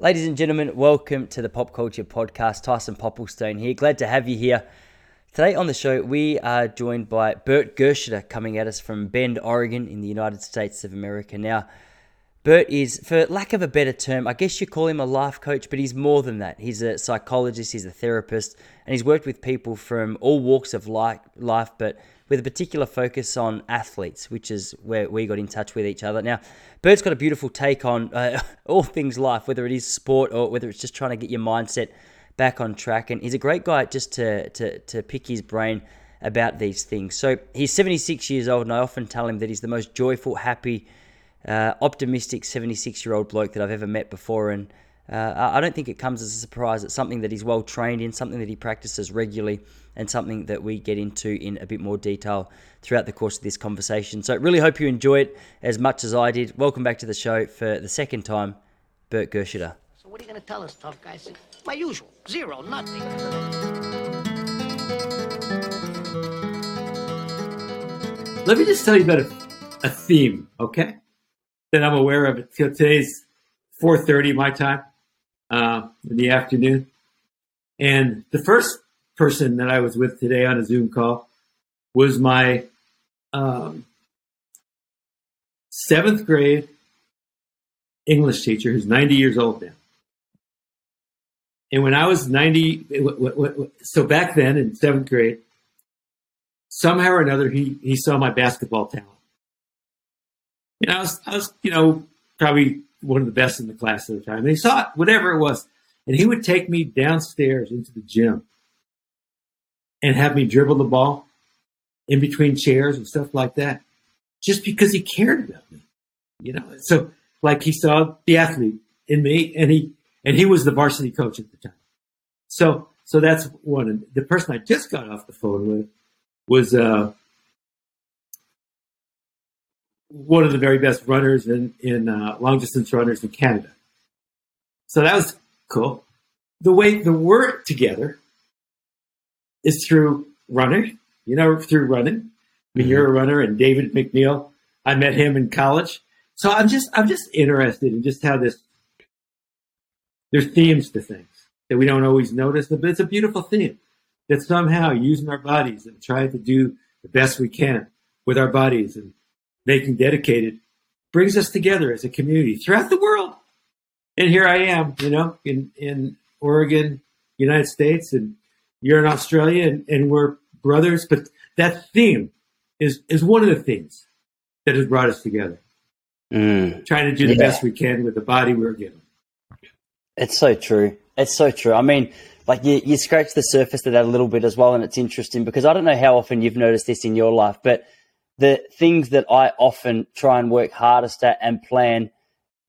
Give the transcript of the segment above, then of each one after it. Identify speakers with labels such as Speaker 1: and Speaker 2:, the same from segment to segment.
Speaker 1: Ladies and gentlemen, welcome to the Pop Culture Podcast. Tyson Popplestone here. Glad to have you here. Today on the show, we are joined by Burt Gershater coming at us from Bend, Oregon, in the United States of America. Now, Burt is, for lack of a better term, I guess you call him a life coach, but he's more than that. He's a psychologist, he's a therapist, and he's worked with people from all walks of life, but with a particular focus on athletes, which is where we got in touch with each other. Now, Burt's got a beautiful take on uh, all things life, whether it is sport or whether it's just trying to get your mindset back on track. And he's a great guy just to, to, to pick his brain about these things. So he's 76 years old, and I often tell him that he's the most joyful, happy, uh, optimistic 76 year old bloke that I've ever met before. And uh, I don't think it comes as a surprise. It's something that he's well trained in, something that he practices regularly, and something that we get into in a bit more detail throughout the course of this conversation. So, really hope you enjoy it as much as I did. Welcome back to the show for the second time, Burt Gershater.
Speaker 2: So, what are you going to tell us, tough guys? My usual zero, nothing.
Speaker 3: Let me just tell you about a, a theme, okay? That I'm aware of. Today's 4:30 my time uh, in the afternoon. And the first person that I was with today on a Zoom call was my um, seventh grade English teacher who's 90 years old now. And when I was 90, so back then in seventh grade, somehow or another, he, he saw my basketball talent. And I was, I was, you know, probably one of the best in the class at the time. And he saw it, whatever it was. And he would take me downstairs into the gym and have me dribble the ball in between chairs and stuff like that, just because he cared about me. You know, so like he saw the athlete in me, and he and he was the varsity coach at the time. So so that's one. And the person I just got off the phone with was uh, one of the very best runners in in uh, long distance runners in Canada. So that was cool. The way the work together is through running. You know, through running. I mean, mm-hmm. you're a runner, and David McNeill. I met him in college. So I'm just I'm just interested in just how this there's themes to things that we don't always notice, but it's a beautiful theme that somehow using our bodies and trying to do the best we can with our bodies and making dedicated brings us together as a community throughout the world. And here I am, you know, in, in Oregon, United States, and you're in Australia, and, and we're brothers. But that theme is, is one of the themes that has brought us together. Mm. Trying to do the yeah. best we can with the body we're given.
Speaker 1: It's so true. It's so true. I mean, like you, you scratch the surface of that a little bit as well, and it's interesting because I don't know how often you've noticed this in your life, but the things that I often try and work hardest at and plan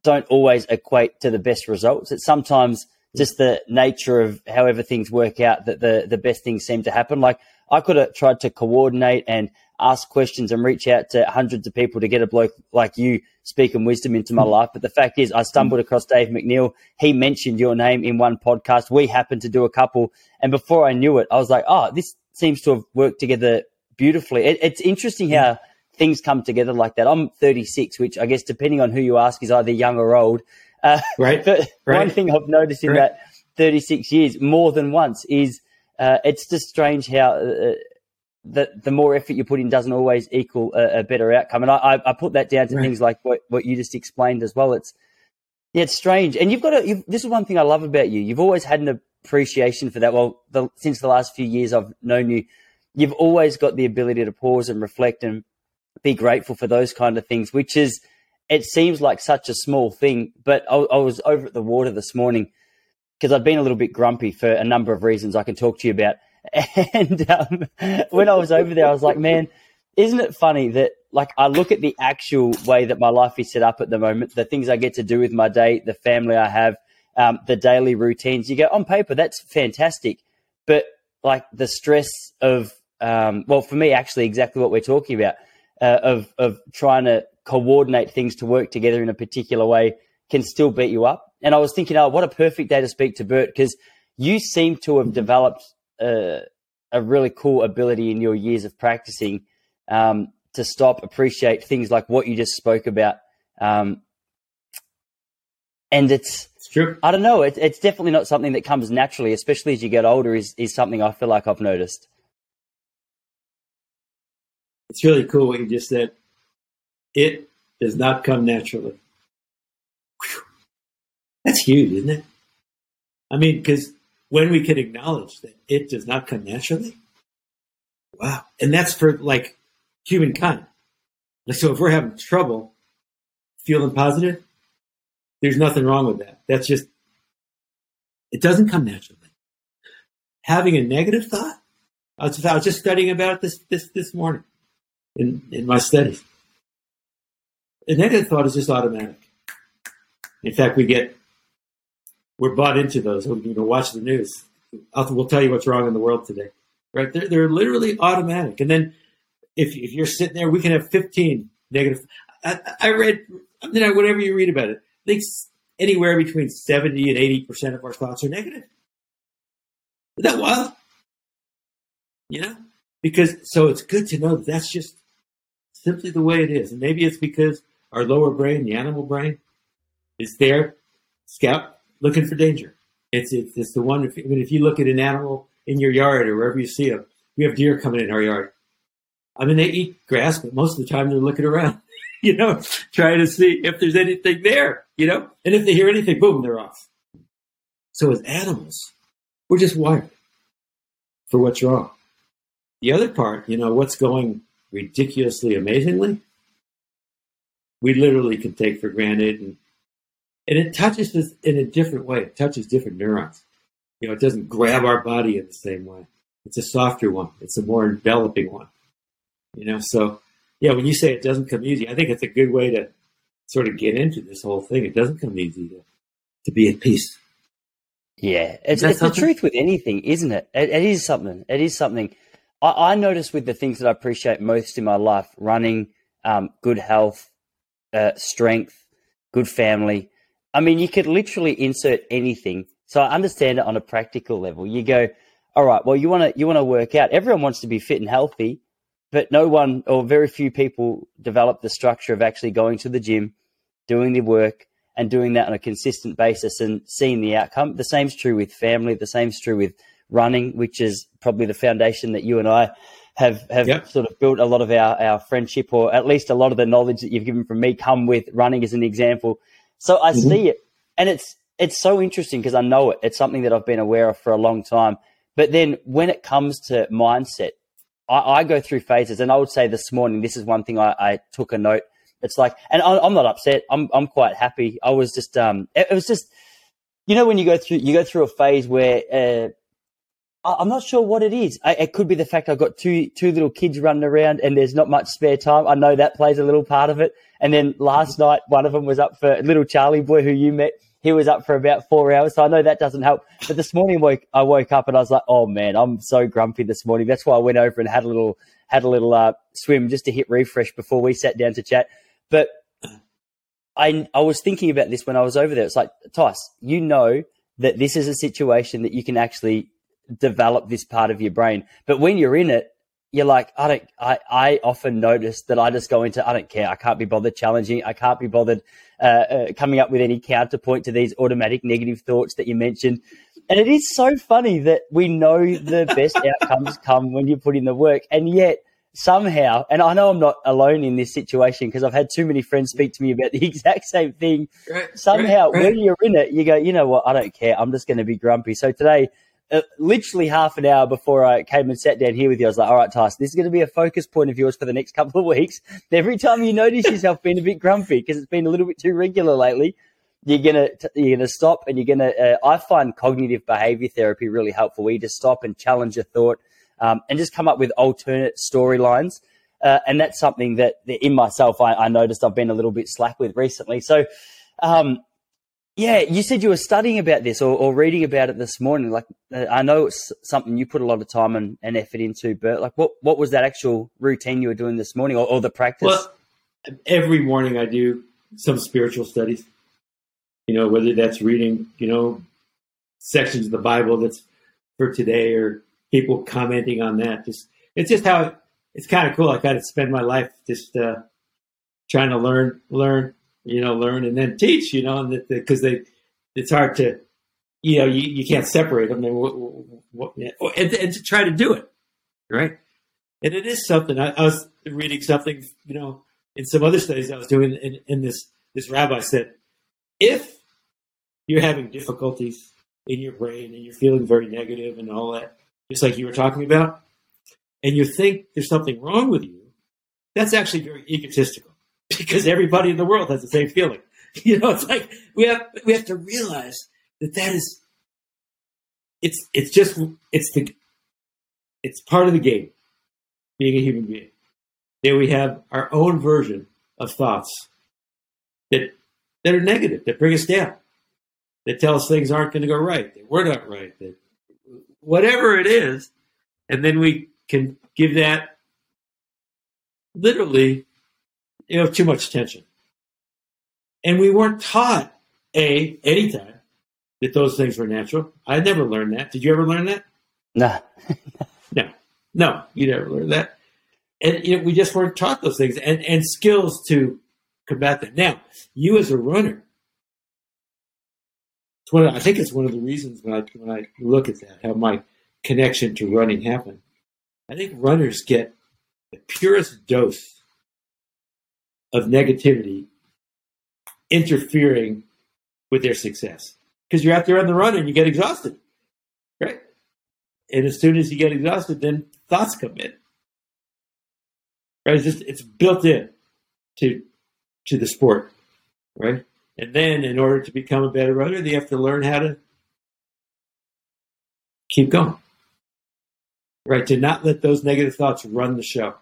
Speaker 1: don't always equate to the best results. It's sometimes just the nature of however things work out that the, the best things seem to happen. Like I could have tried to coordinate and ask questions and reach out to hundreds of people to get a bloke like you speaking wisdom into my hmm. life. But the fact is, I stumbled hmm. across Dave McNeill. He mentioned your name in one podcast. We happened to do a couple. And before I knew it, I was like, oh, this seems to have worked together beautifully. It, it's interesting hmm. how things come together like that. I'm 36, which I guess depending on who you ask is either young or old.
Speaker 3: Uh, right.
Speaker 1: But
Speaker 3: right.
Speaker 1: one thing I've noticed in right. that 36 years more than once is uh, it's just strange how uh, the the more effort you put in doesn't always equal a, a better outcome. And I, I, I, put that down to right. things like what, what you just explained as well. It's yeah, it's strange. And you've got to. This is one thing I love about you. You've always had an appreciation for that. Well, the, since the last few years I've known you, you've always got the ability to pause and reflect and be grateful for those kind of things, which is, it seems like such a small thing. But I, I was over at the water this morning because I've been a little bit grumpy for a number of reasons I can talk to you about. And um, when I was over there, I was like, man, isn't it funny that like I look at the actual way that my life is set up at the moment, the things I get to do with my day, the family I have, um, the daily routines. You go on paper, that's fantastic, but like the stress of um, well, for me, actually, exactly what we're talking about uh, of of trying to coordinate things to work together in a particular way can still beat you up. And I was thinking, oh, what a perfect day to speak to Burt because you seem to have developed a, a really cool ability in your years of practicing um, to stop, appreciate things like what you just spoke about. Um, and it's
Speaker 3: true.
Speaker 1: I don't know. It, it's definitely not something that comes naturally, especially as you get older. Is is something I feel like I've noticed.
Speaker 3: It's really cool what you just said. It does not come naturally. Whew. That's huge, isn't it? I mean, because when we can acknowledge that it does not come naturally, wow, and that's for like humankind. Like, so if we're having trouble feeling positive, there's nothing wrong with that. That's just, it doesn't come naturally. Having a negative thought, I was, I was just studying about this, this, this morning in, in my studies. A negative thought is just automatic. In fact, we get, we're bought into those. You know, watch the news. We'll tell you what's wrong in the world today, right? They're, they're literally automatic. And then if, if you're sitting there, we can have 15 negative. I, I read, you know, whatever you read about it, I think anywhere between 70 and 80% of our thoughts are negative. Isn't that wild? You know? Because, so it's good to know that that's just simply the way it is. And maybe it's because our lower brain, the animal brain, is there, scout, looking for danger. It's, it's, it's the one, if, I mean, if you look at an animal in your yard or wherever you see them, we have deer coming in our yard. I mean, they eat grass, but most of the time they're looking around, you know, trying to see if there's anything there, you know, and if they hear anything, boom, they're off. So as animals, we're just wired for what's wrong. The other part, you know, what's going ridiculously amazingly, we literally can take for granted and and it touches us in a different way. It touches different neurons. You know, it doesn't grab our body in the same way. It's a softer one. It's a more enveloping one. You know, so yeah, when you say it doesn't come easy, I think it's a good way to sort of get into this whole thing. It doesn't come easy to, to be at peace.
Speaker 1: Yeah, it's, it's the truth with anything, isn't it? it? It is something. It is something. I, I notice with the things that I appreciate most in my life: running, um, good health, uh, strength, good family. I mean, you could literally insert anything. So I understand it on a practical level. You go, all right, well, you want to you want to work out. Everyone wants to be fit and healthy, but no one or very few people develop the structure of actually going to the gym, doing the work, and doing that on a consistent basis and seeing the outcome. The same's true with family. The same's true with running, which is probably the foundation that you and I have have yep. sort of built a lot of our, our friendship, or at least a lot of the knowledge that you've given from me, come with running as an example. So I mm-hmm. see it, and it's it's so interesting because I know it. It's something that I've been aware of for a long time. But then when it comes to mindset, I, I, go through phases, and I would say this morning, this is one thing I, I took a note. It's like, and I, am not upset. I'm I'm quite happy. I was just um, it, it, was just, you know, when you go through you go through a phase where. Uh, I'm not sure what it is. It could be the fact I've got two two little kids running around and there's not much spare time. I know that plays a little part of it. And then last night, one of them was up for little Charlie boy who you met he was up for about four hours. So I know that doesn't help. But this morning woke, I woke up and I was like, oh man, I'm so grumpy this morning. That's why I went over and had a little, had a little uh, swim just to hit refresh before we sat down to chat. But I, I was thinking about this when I was over there. It's like, Tice, you know that this is a situation that you can actually develop this part of your brain. But when you're in it, you're like, I don't, I, I often notice that I just go into, I don't care. I can't be bothered challenging. I can't be bothered uh, uh, coming up with any counterpoint to these automatic negative thoughts that you mentioned. And it is so funny that we know the best outcomes come when you put in the work. And yet, somehow, and I know I'm not alone in this situation because I've had too many friends speak to me about the exact same thing. Right, somehow, right, right. when you're in it, you go, you know what? I don't care. I'm just going to be grumpy. So today, uh, literally half an hour before I came and sat down here with you, I was like, all right, Tyson, this is going to be a focus point of yours for the next couple of weeks. Every time you notice yourself being a bit grumpy because it's been a little bit too regular lately, you're gonna you're gonna stop and you're gonna. Uh, I find cognitive behavior therapy really helpful. Where you just stop and challenge a thought um, and just come up with alternate storylines. Uh, and that's something that, that in myself I, I, noticed I've been a little bit slack with recently. So um, yeah, you said you were studying about this or, or reading about it this morning. Like, uh, I know it's something you put a lot of time and, and, effort into, but like, what what was that actual routine you were doing this morning, or, or the practice? Well,
Speaker 3: every morning I do some spiritual studies. You know, whether that's reading, you know, sections of the Bible that's for today, or people commenting on that. Just it's just how it's kind of cool. I kind of spend my life just uh, trying to learn, learn, you know, learn and then teach, you know, and that because the, they, it's hard to, you know, you, you can't separate them. And, what, what, and, and to try to do it, right? And it is something. I, I was reading something, you know, in some other studies I was doing, and, and this this rabbi said, if you're having difficulties in your brain and you're feeling very negative and all that, just like you were talking about, and you think there's something wrong with you, that's actually very egotistical because everybody in the world has the same feeling. You know, it's like we have we have to realize that that is it's it's just it's the it's part of the game being a human being. There we have our own version of thoughts that that are negative, that bring us down, that tell us things aren't going to go right, that we're not right, that whatever it is, and then we can give that literally, you know, too much attention. And we weren't taught a anytime that those things were natural. I never learned that. Did you ever learn that?
Speaker 1: No.
Speaker 3: no, no, you never learned that. And you know, we just weren't taught those things and, and skills to combat that. Now, you as a runner, it's one of, I think it's one of the reasons when I when I look at that, how my connection to running happened. I think runners get the purest dose of negativity interfering with their success. Because you're out there on the run and you get exhausted, right? And as soon as you get exhausted, then thoughts come in. Right? It's just it's built in to to the sport, right? And then in order to become a better runner, they have to learn how to keep going. Right? To not let those negative thoughts run the show.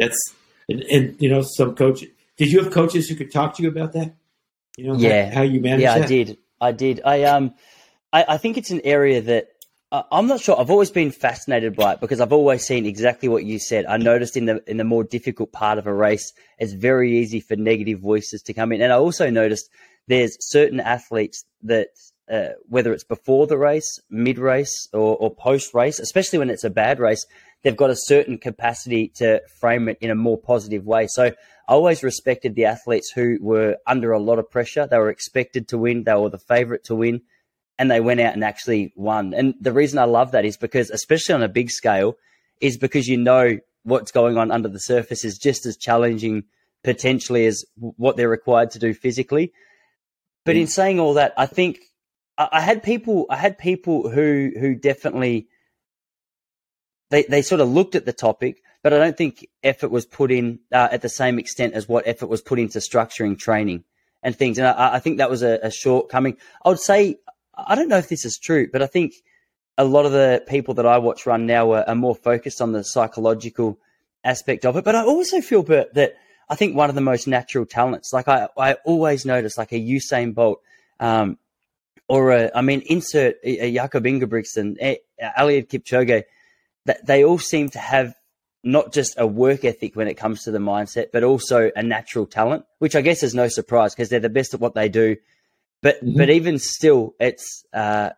Speaker 3: That's and, and you know, some coaches did you have coaches who could talk to you about that? You know,
Speaker 1: yeah,
Speaker 3: how, how you manage
Speaker 1: yeah,
Speaker 3: that?
Speaker 1: I did. I did. I um, I, I think it's an area that I'm not sure. I've always been fascinated by it because I've always seen exactly what you said. I noticed in the in the more difficult part of a race, it's very easy for negative voices to come in, and I also noticed there's certain athletes that uh, whether it's before the race, mid race, or, or post race, especially when it's a bad race, they've got a certain capacity to frame it in a more positive way. So I always respected the athletes who were under a lot of pressure. They were expected to win. They were the favorite to win and they went out and actually won. And the reason I love that is because, especially on a big scale, is because you know what's going on under the surface is just as challenging potentially as what they're required to do physically. But mm. in saying all that, I think I, I had people, I had people who who definitely they, they sort of looked at the topic, but I don't think effort was put in uh, at the same extent as what effort was put into structuring training and things. And I, I think that was a, a, shortcoming. I would say, I don't know if this is true, but I think a lot of the people that I watch run now are, are more focused on the psychological aspect of it. But I also feel Burt, that I think one of the most natural talents, like I, I always notice, like a Usain Bolt, um, or a, I mean, insert a, a Jakob Ingebrigtsen, Eliud Kipchoge that they all seem to have not just a work ethic when it comes to the mindset, but also a natural talent, which I guess is no surprise because they're the best at what they do. But mm-hmm. but even still, it's uh,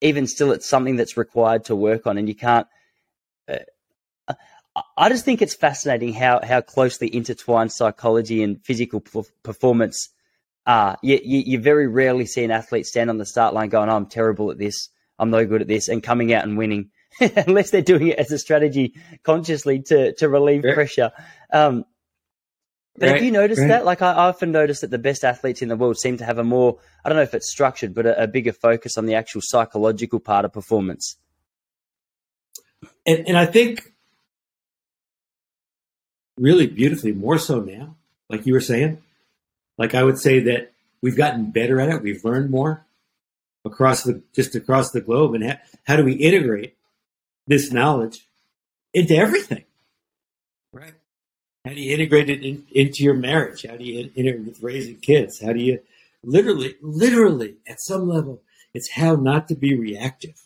Speaker 1: even still it's something that's required to work on, and you can't. Uh, I just think it's fascinating how how closely intertwined psychology and physical performance are. You, you, you very rarely see an athlete stand on the start line going, oh, "I'm terrible at this. I'm no good at this," and coming out and winning. unless they're doing it as a strategy consciously to to relieve pressure. Um, but right. have you noticed right. that? Like I often notice that the best athletes in the world seem to have a more I don't know if it's structured, but a, a bigger focus on the actual psychological part of performance.
Speaker 3: And, and I think really beautifully more so now, like you were saying. Like I would say that we've gotten better at it. We've learned more across the just across the globe, and ha- how do we integrate this knowledge into everything. Right. How do you integrate it in, into your marriage? How do you integrate with raising kids? How do you literally, literally at some level, it's how not to be reactive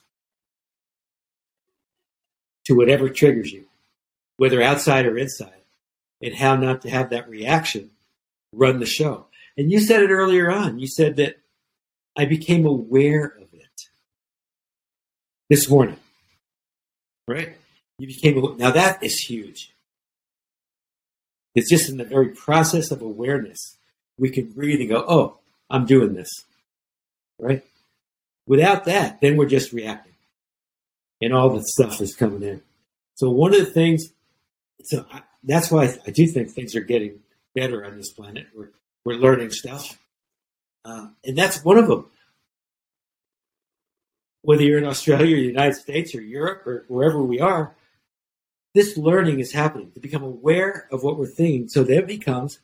Speaker 3: to whatever triggers you, whether outside or inside, and how not to have that reaction run the show. And you said it earlier on. You said that I became aware of it this morning right? You became a, now that is huge. It's just in the very process of awareness we can breathe and go, oh, I'm doing this. Right? Without that, then we're just reacting. And all the stuff is coming in. So one of the things, so I, that's why I do think things are getting better on this planet. We're, we're learning stuff. Uh, and that's one of them. Whether you're in Australia or the United States or Europe or wherever we are, this learning is happening to become aware of what we're thinking. So that becomes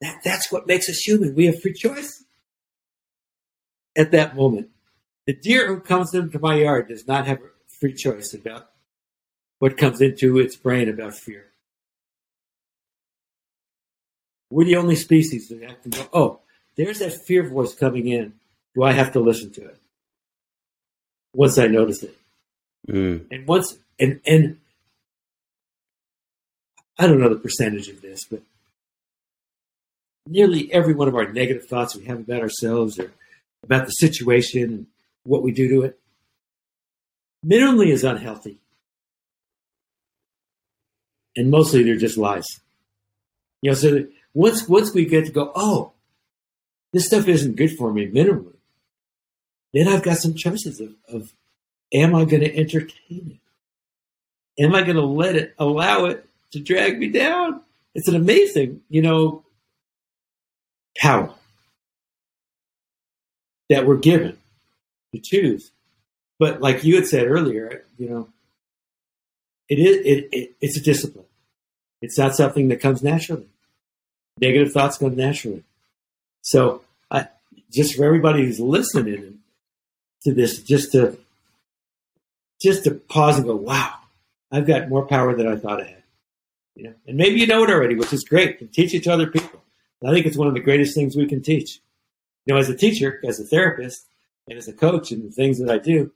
Speaker 3: that, that's what makes us human. We have free choice at that moment. The deer who comes into my yard does not have a free choice about what comes into its brain about fear. We're the only species that to go, oh, there's that fear voice coming in. Do I have to listen to it? Once I notice it.
Speaker 1: Mm.
Speaker 3: And once, and, and I don't know the percentage of this, but nearly every one of our negative thoughts we have about ourselves or about the situation and what we do to it minimally is unhealthy. And mostly they're just lies. You know, so once once we get to go, oh, this stuff isn't good for me minimally, then I've got some choices of, of am I going to entertain it? Am I going to let it, allow it to drag me down? It's an amazing, you know, power that we're given to choose. But like you had said earlier, you know, it is it, it, it's a discipline. It's not something that comes naturally. Negative thoughts come naturally. So I just for everybody who's listening to this, just to just to pause and go, wow, I've got more power than I thought I had. You know, and maybe you know it already, which is great. And teach it to other people. I think it's one of the greatest things we can teach. You know, as a teacher, as a therapist, and as a coach, and the things that I do.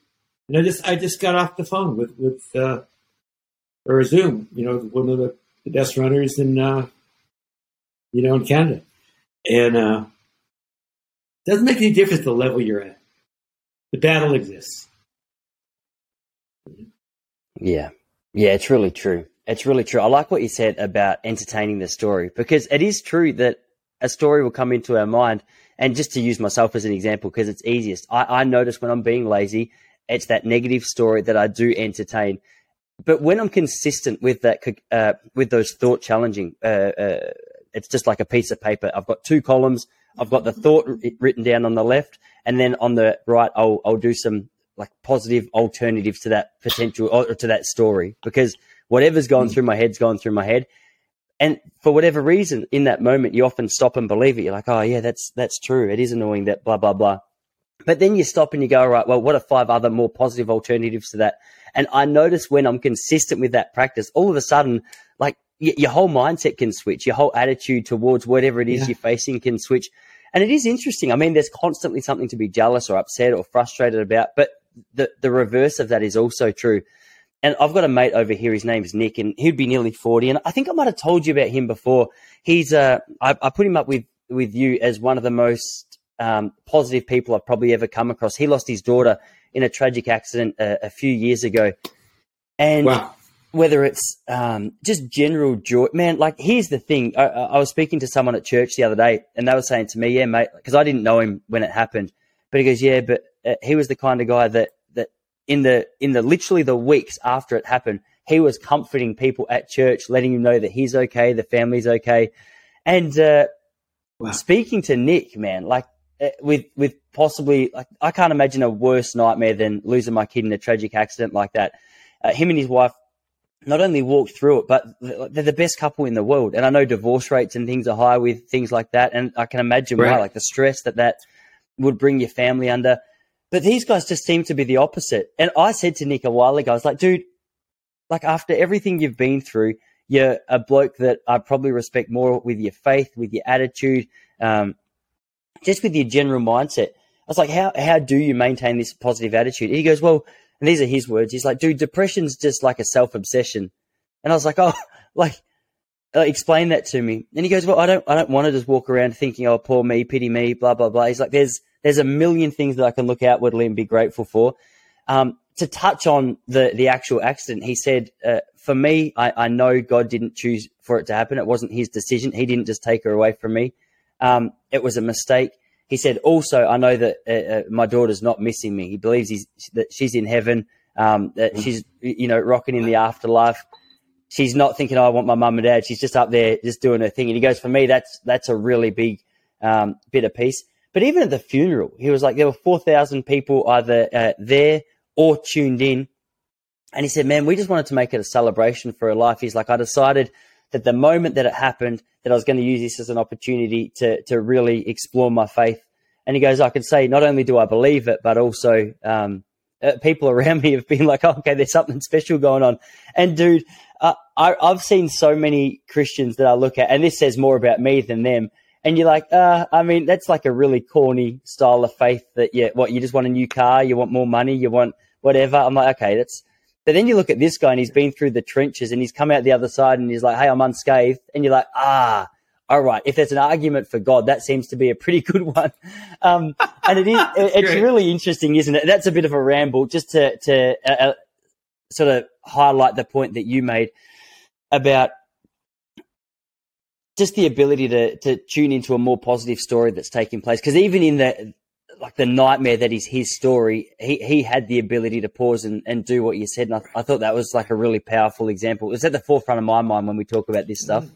Speaker 3: And I just I just got off the phone with with uh, or Zoom. You know, one of the, the best runners in uh, you know in Canada, and uh, doesn't make any difference the level you're at. The battle exists.
Speaker 1: Yeah. Yeah, it's really true. It's really true. I like what you said about entertaining the story because it is true that a story will come into our mind. And just to use myself as an example, because it's easiest, I, I notice when I'm being lazy, it's that negative story that I do entertain. But when I'm consistent with that, uh, with those thought challenging, uh, uh, it's just like a piece of paper. I've got two columns. I've got the thought written down on the left, and then on the right, I'll I'll do some like positive alternatives to that potential or to that story because whatever's going hmm. through my head's going through my head. And for whatever reason, in that moment, you often stop and believe it. You're like, oh yeah, that's that's true. It is annoying that blah blah blah. But then you stop and you go, right, well, what are five other more positive alternatives to that? And I notice when I'm consistent with that practice, all of a sudden, like y- your whole mindset can switch, your whole attitude towards whatever it is yeah. you're facing can switch. And it is interesting. I mean, there's constantly something to be jealous or upset or frustrated about, but the, the reverse of that is also true. And I've got a mate over here. His name's Nick, and he'd be nearly forty. And I think I might have told you about him before. He's uh, I, I put him up with with you as one of the most um, positive people I've probably ever come across. He lost his daughter in a tragic accident a, a few years ago, and wow. Whether it's um, just general joy, man. Like here's the thing: I, I, was speaking to someone at church the other day, and they were saying to me, "Yeah, mate," because I didn't know him when it happened, but he goes, "Yeah, but uh, he was the kind of guy that that in the in the literally the weeks after it happened, he was comforting people at church, letting them know that he's okay, the family's okay, and uh, wow. speaking to Nick, man, like uh, with with possibly like I can't imagine a worse nightmare than losing my kid in a tragic accident like that. Uh, him and his wife not only walked through it, but they're the best couple in the world. And I know divorce rates and things are high with things like that, and I can imagine right. why, like the stress that that would bring your family under. But these guys just seem to be the opposite. And I said to Nick a while ago, I was like, dude, like after everything you've been through, you're a bloke that I probably respect more with your faith, with your attitude, um, just with your general mindset. I was like, how, how do you maintain this positive attitude? And he goes, well, and these are his words. He's like, dude, depression's just like a self obsession. And I was like, oh, like, uh, explain that to me. And he goes, well, I don't, I don't want to just walk around thinking, oh, poor me, pity me, blah, blah, blah. He's like, there's, there's a million things that I can look outwardly and be grateful for. Um, to touch on the, the actual accident, he said, uh, for me, I, I know God didn't choose for it to happen. It wasn't his decision. He didn't just take her away from me. Um, it was a mistake. He said, also, I know that uh, uh, my daughter's not missing me. He believes he's, that she's in heaven, um, that she's, you know, rocking in the afterlife. She's not thinking, oh, I want my mum and dad. She's just up there, just doing her thing. And he goes, for me, that's, that's a really big, um, bit of peace. But even at the funeral, he was like, there were 4,000 people either uh, there or tuned in. And he said, man, we just wanted to make it a celebration for her life. He's like, I decided that the moment that it happened, that I was going to use this as an opportunity to, to really explore my faith. And he goes, I can say, not only do I believe it, but also, um, uh, people around me have been like, oh, okay, there's something special going on. And dude, uh, I, I've seen so many Christians that I look at, and this says more about me than them. And you're like, uh, I mean, that's like a really corny style of faith that you, what, you just want a new car, you want more money, you want whatever. I'm like, okay, that's, but then you look at this guy and he's been through the trenches and he's come out the other side and he's like, hey, I'm unscathed. And you're like, ah, all right. If there's an argument for God, that seems to be a pretty good one. Um, and it is, it's
Speaker 3: great.
Speaker 1: really interesting, isn't it? That's a bit of a ramble just to, to uh, uh, sort of highlight the point that you made about just the ability to, to tune into a more positive story that's taking place. Because even in the, like the nightmare that is his story, he, he had the ability to pause and, and do what you said. And I, I thought that was like a really powerful example. It's at the forefront of my mind when we talk about this stuff.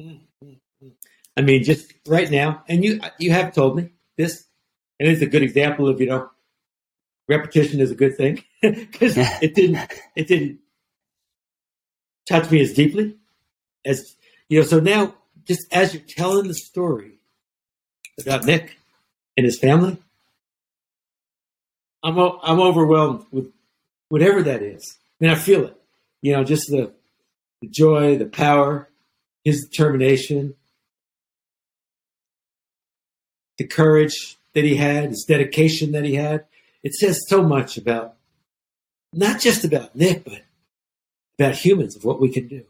Speaker 3: Mm, mm, mm, I mean, just right now, and you you have told me this, and it's a good example of you know, repetition is a good thing because it didn't it didn't touch me as deeply as you know. So now, just as you're telling the story about Nick and his family, I'm I'm overwhelmed with whatever that is. Mean, I feel it. You know, just the the joy, the power, his determination, the courage that he had, his dedication that he had. It says so much about not just about Nick, but about humans of what we can do.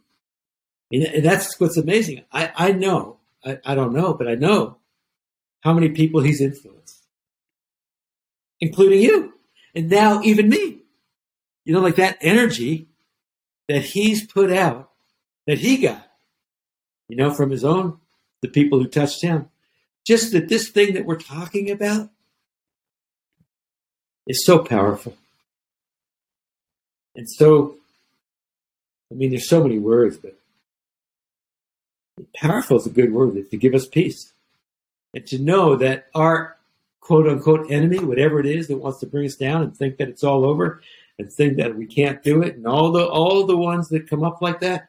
Speaker 3: And and that's what's amazing. I, I know, I, I don't know, but I know how many people he's influenced, including you, and now even me. You know, like that energy that he's put out, that he got, you know, from his own, the people who touched him. Just that this thing that we're talking about is so powerful. And so, I mean, there's so many words, but powerful is a good word to give us peace. And to know that our quote unquote enemy, whatever it is that wants to bring us down and think that it's all over and think that we can't do it, and all the all the ones that come up like that,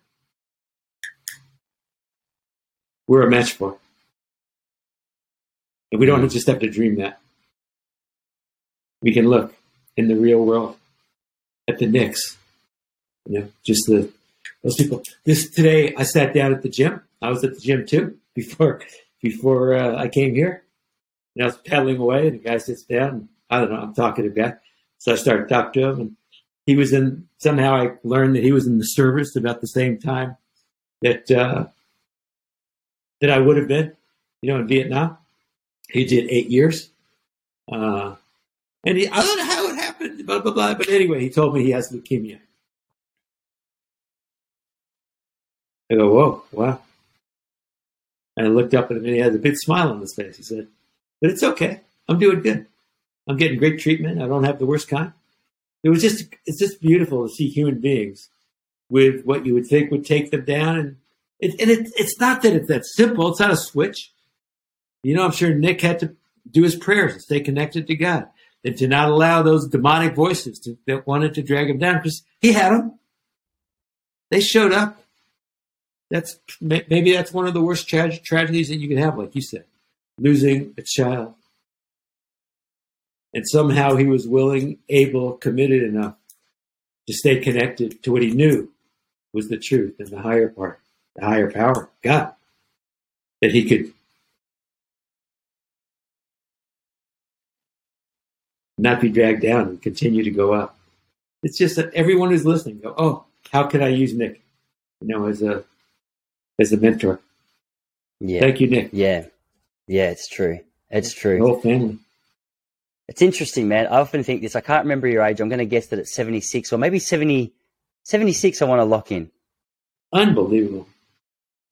Speaker 3: we're a match for. And we don't just have to dream that. We can look in the real world at the Nicks. You know, just the those people. This today, I sat down at the gym. I was at the gym too before before uh, I came here. And I was pedaling away, and the guy sits down. And, I don't know. I'm talking to a guy, so I started talking to him, and he was in. Somehow, I learned that he was in the service about the same time that uh, that I would have been, you know, in Vietnam. He did eight years, uh, and he, I don't know how it happened, blah blah blah. But anyway, he told me he has leukemia. I go, whoa, wow. And I looked up at him and he had a big smile on his face. He said, But it's okay. I'm doing good. I'm getting great treatment. I don't have the worst kind. It was just it's just beautiful to see human beings with what you would think would take them down. And it, and it, it's not that it's that simple. It's not a switch. You know, I'm sure Nick had to do his prayers and stay connected to God and to not allow those demonic voices to, that wanted to drag him down because he had them. They showed up that's maybe that's one of the worst tra- tragedies that you can have, like you said, losing a child. And somehow he was willing, able, committed enough to stay connected to what he knew was the truth and the higher part, the higher power, God, that he could not be dragged down and continue to go up. It's just that everyone who's listening go, oh, how can I use Nick, you know, as a as a mentor.
Speaker 1: Yeah.
Speaker 3: Thank you, Nick.
Speaker 1: Yeah. Yeah, it's true. It's true.
Speaker 3: whole family.
Speaker 1: It's interesting, man. I often think this. I can't remember your age. I'm going to guess that it's 76 or maybe 70, 76 I want to lock in.
Speaker 3: Unbelievable.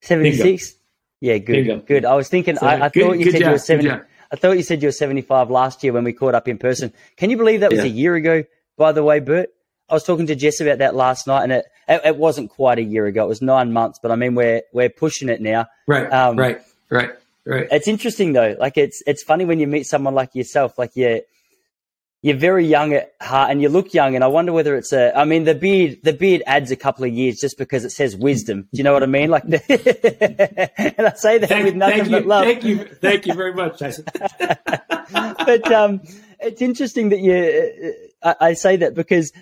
Speaker 1: 76? Yeah, good.
Speaker 3: Bingo.
Speaker 1: Good. I was thinking,
Speaker 3: So,
Speaker 1: I, I
Speaker 3: good-
Speaker 1: thought you said
Speaker 3: job,
Speaker 1: you were 70. I thought you said you were 75 last year when we caught up in person. Can you believe that was
Speaker 3: Yeah.
Speaker 1: a year ago? By the way, Burt, I was talking to Jess about that last night, and it, it, it wasn't quite a year ago. It was nine months, but I mean, we're we're pushing it now.
Speaker 3: Right,
Speaker 1: Um,
Speaker 3: right, right, right.
Speaker 1: It's interesting though. Like it's it's funny when you meet someone like yourself. Like you're you're very young at heart, and you look young. And I wonder whether it's a. I mean, the beard the beard adds a couple of years just because it says wisdom. Do you know what I mean? Like, and I say that
Speaker 3: Thank,
Speaker 1: with nothing
Speaker 3: thank
Speaker 1: but love.
Speaker 3: thank you, thank you very much, Tyson.
Speaker 1: but um, it's interesting that you. I, I say that because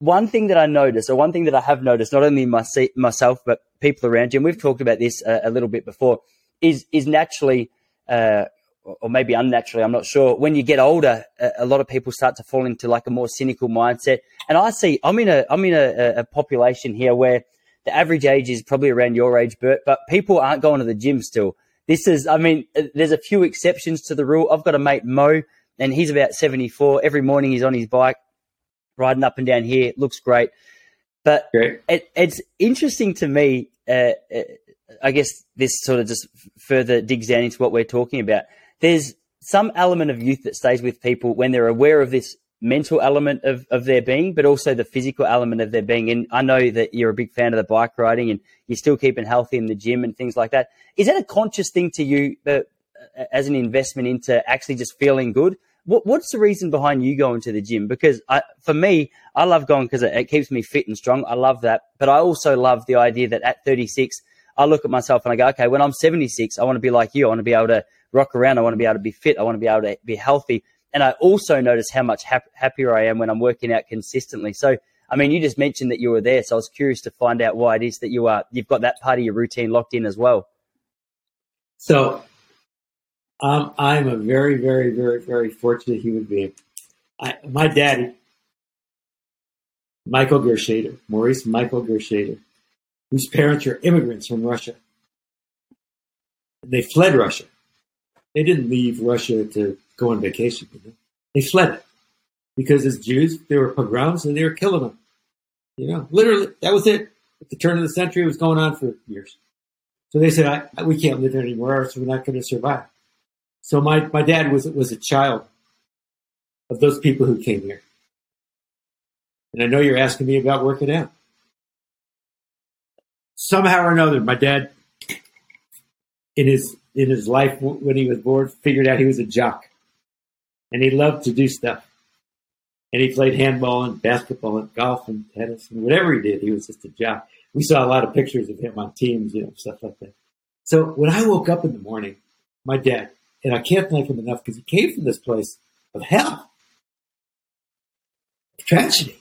Speaker 1: one thing that I noticed, or one thing that I have noticed, not only my, myself but people around you, and we've talked about this a, a little bit before, is is naturally. Uh, or maybe unnaturally, I'm not sure. When you get older, a, a lot of people start to fall into like a more cynical mindset. And I see, I'm in a, I'm in a, a population here where the average age is probably around your age, Burt, but people aren't going to the gym still. This is, I mean, uh, there's a few exceptions to the rule. I've got a mate, Mo, and he's about 74. Every morning he's on his bike, riding up and down here. Looks great. But it, it's interesting to me. Uh, uh, I guess this sort of just further digs down into what we're talking about. There's some element of youth that stays with people when they're aware of this mental element of, of their being, but also the physical element of their being. And I know that you're a big fan of the bike riding and you're still keeping healthy in the gym and things like that. Is that a conscious thing to you uh, as an investment into actually just feeling good? What, what's the reason behind you going to the gym? Because I, for me, I love going because it, it keeps me fit and strong. I love that. But I also love the idea that at 36, I look at myself and I go, okay, when I'm 76, I want to be like you. I want to be able to rock around. I want to be able to be fit. I want to be able to be healthy. And I also notice how much hap- happier I am when I'm working out consistently. So, I mean, you just mentioned that you were there, so I was curious to find out why it is that you are you've got that part of your routine locked in as well.
Speaker 3: So, um, I'm a very, very, very, very fortunate human being. I, my daddy, Michael Gershater, Maurice Michael Gershater, whose parents are immigrants from Russia. They fled Russia. They didn't leave Russia to go on vacation. Did they? they fled it because as Jews, there were pogroms and they were killing them. You know, literally, that was it. At the turn of the century, it was going on for years. So they said, I, we can't live here anymore, so we're not going to survive. So my, my dad was, was a child of those people who came here. And I know you're asking me about working out. Somehow or another, my dad, in his in his life when he was born, figured out he was a jock, and he loved to do stuff. And he played handball and basketball and golf and tennis and whatever he did, he was just a jock. We saw a lot of pictures of him on teams, you know, stuff like that. So when I woke up in the morning, my dad, and I can't thank him enough because he came from this place of hell, of tragedy.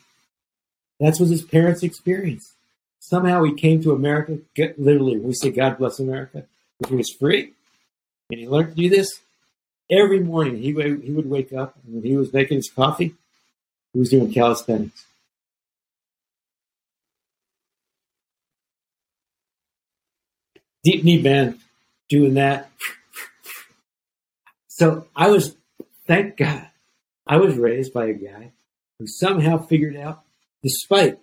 Speaker 3: That's what his parents experienced. Somehow he came to America, get, literally, we say God bless America, which was free. And he learned to do this. Every morning he, he would wake up, and when he was making his coffee, he was doing calisthenics. Deep knee bend, doing that. So I was, thank God, I was raised by a guy who somehow figured out, despite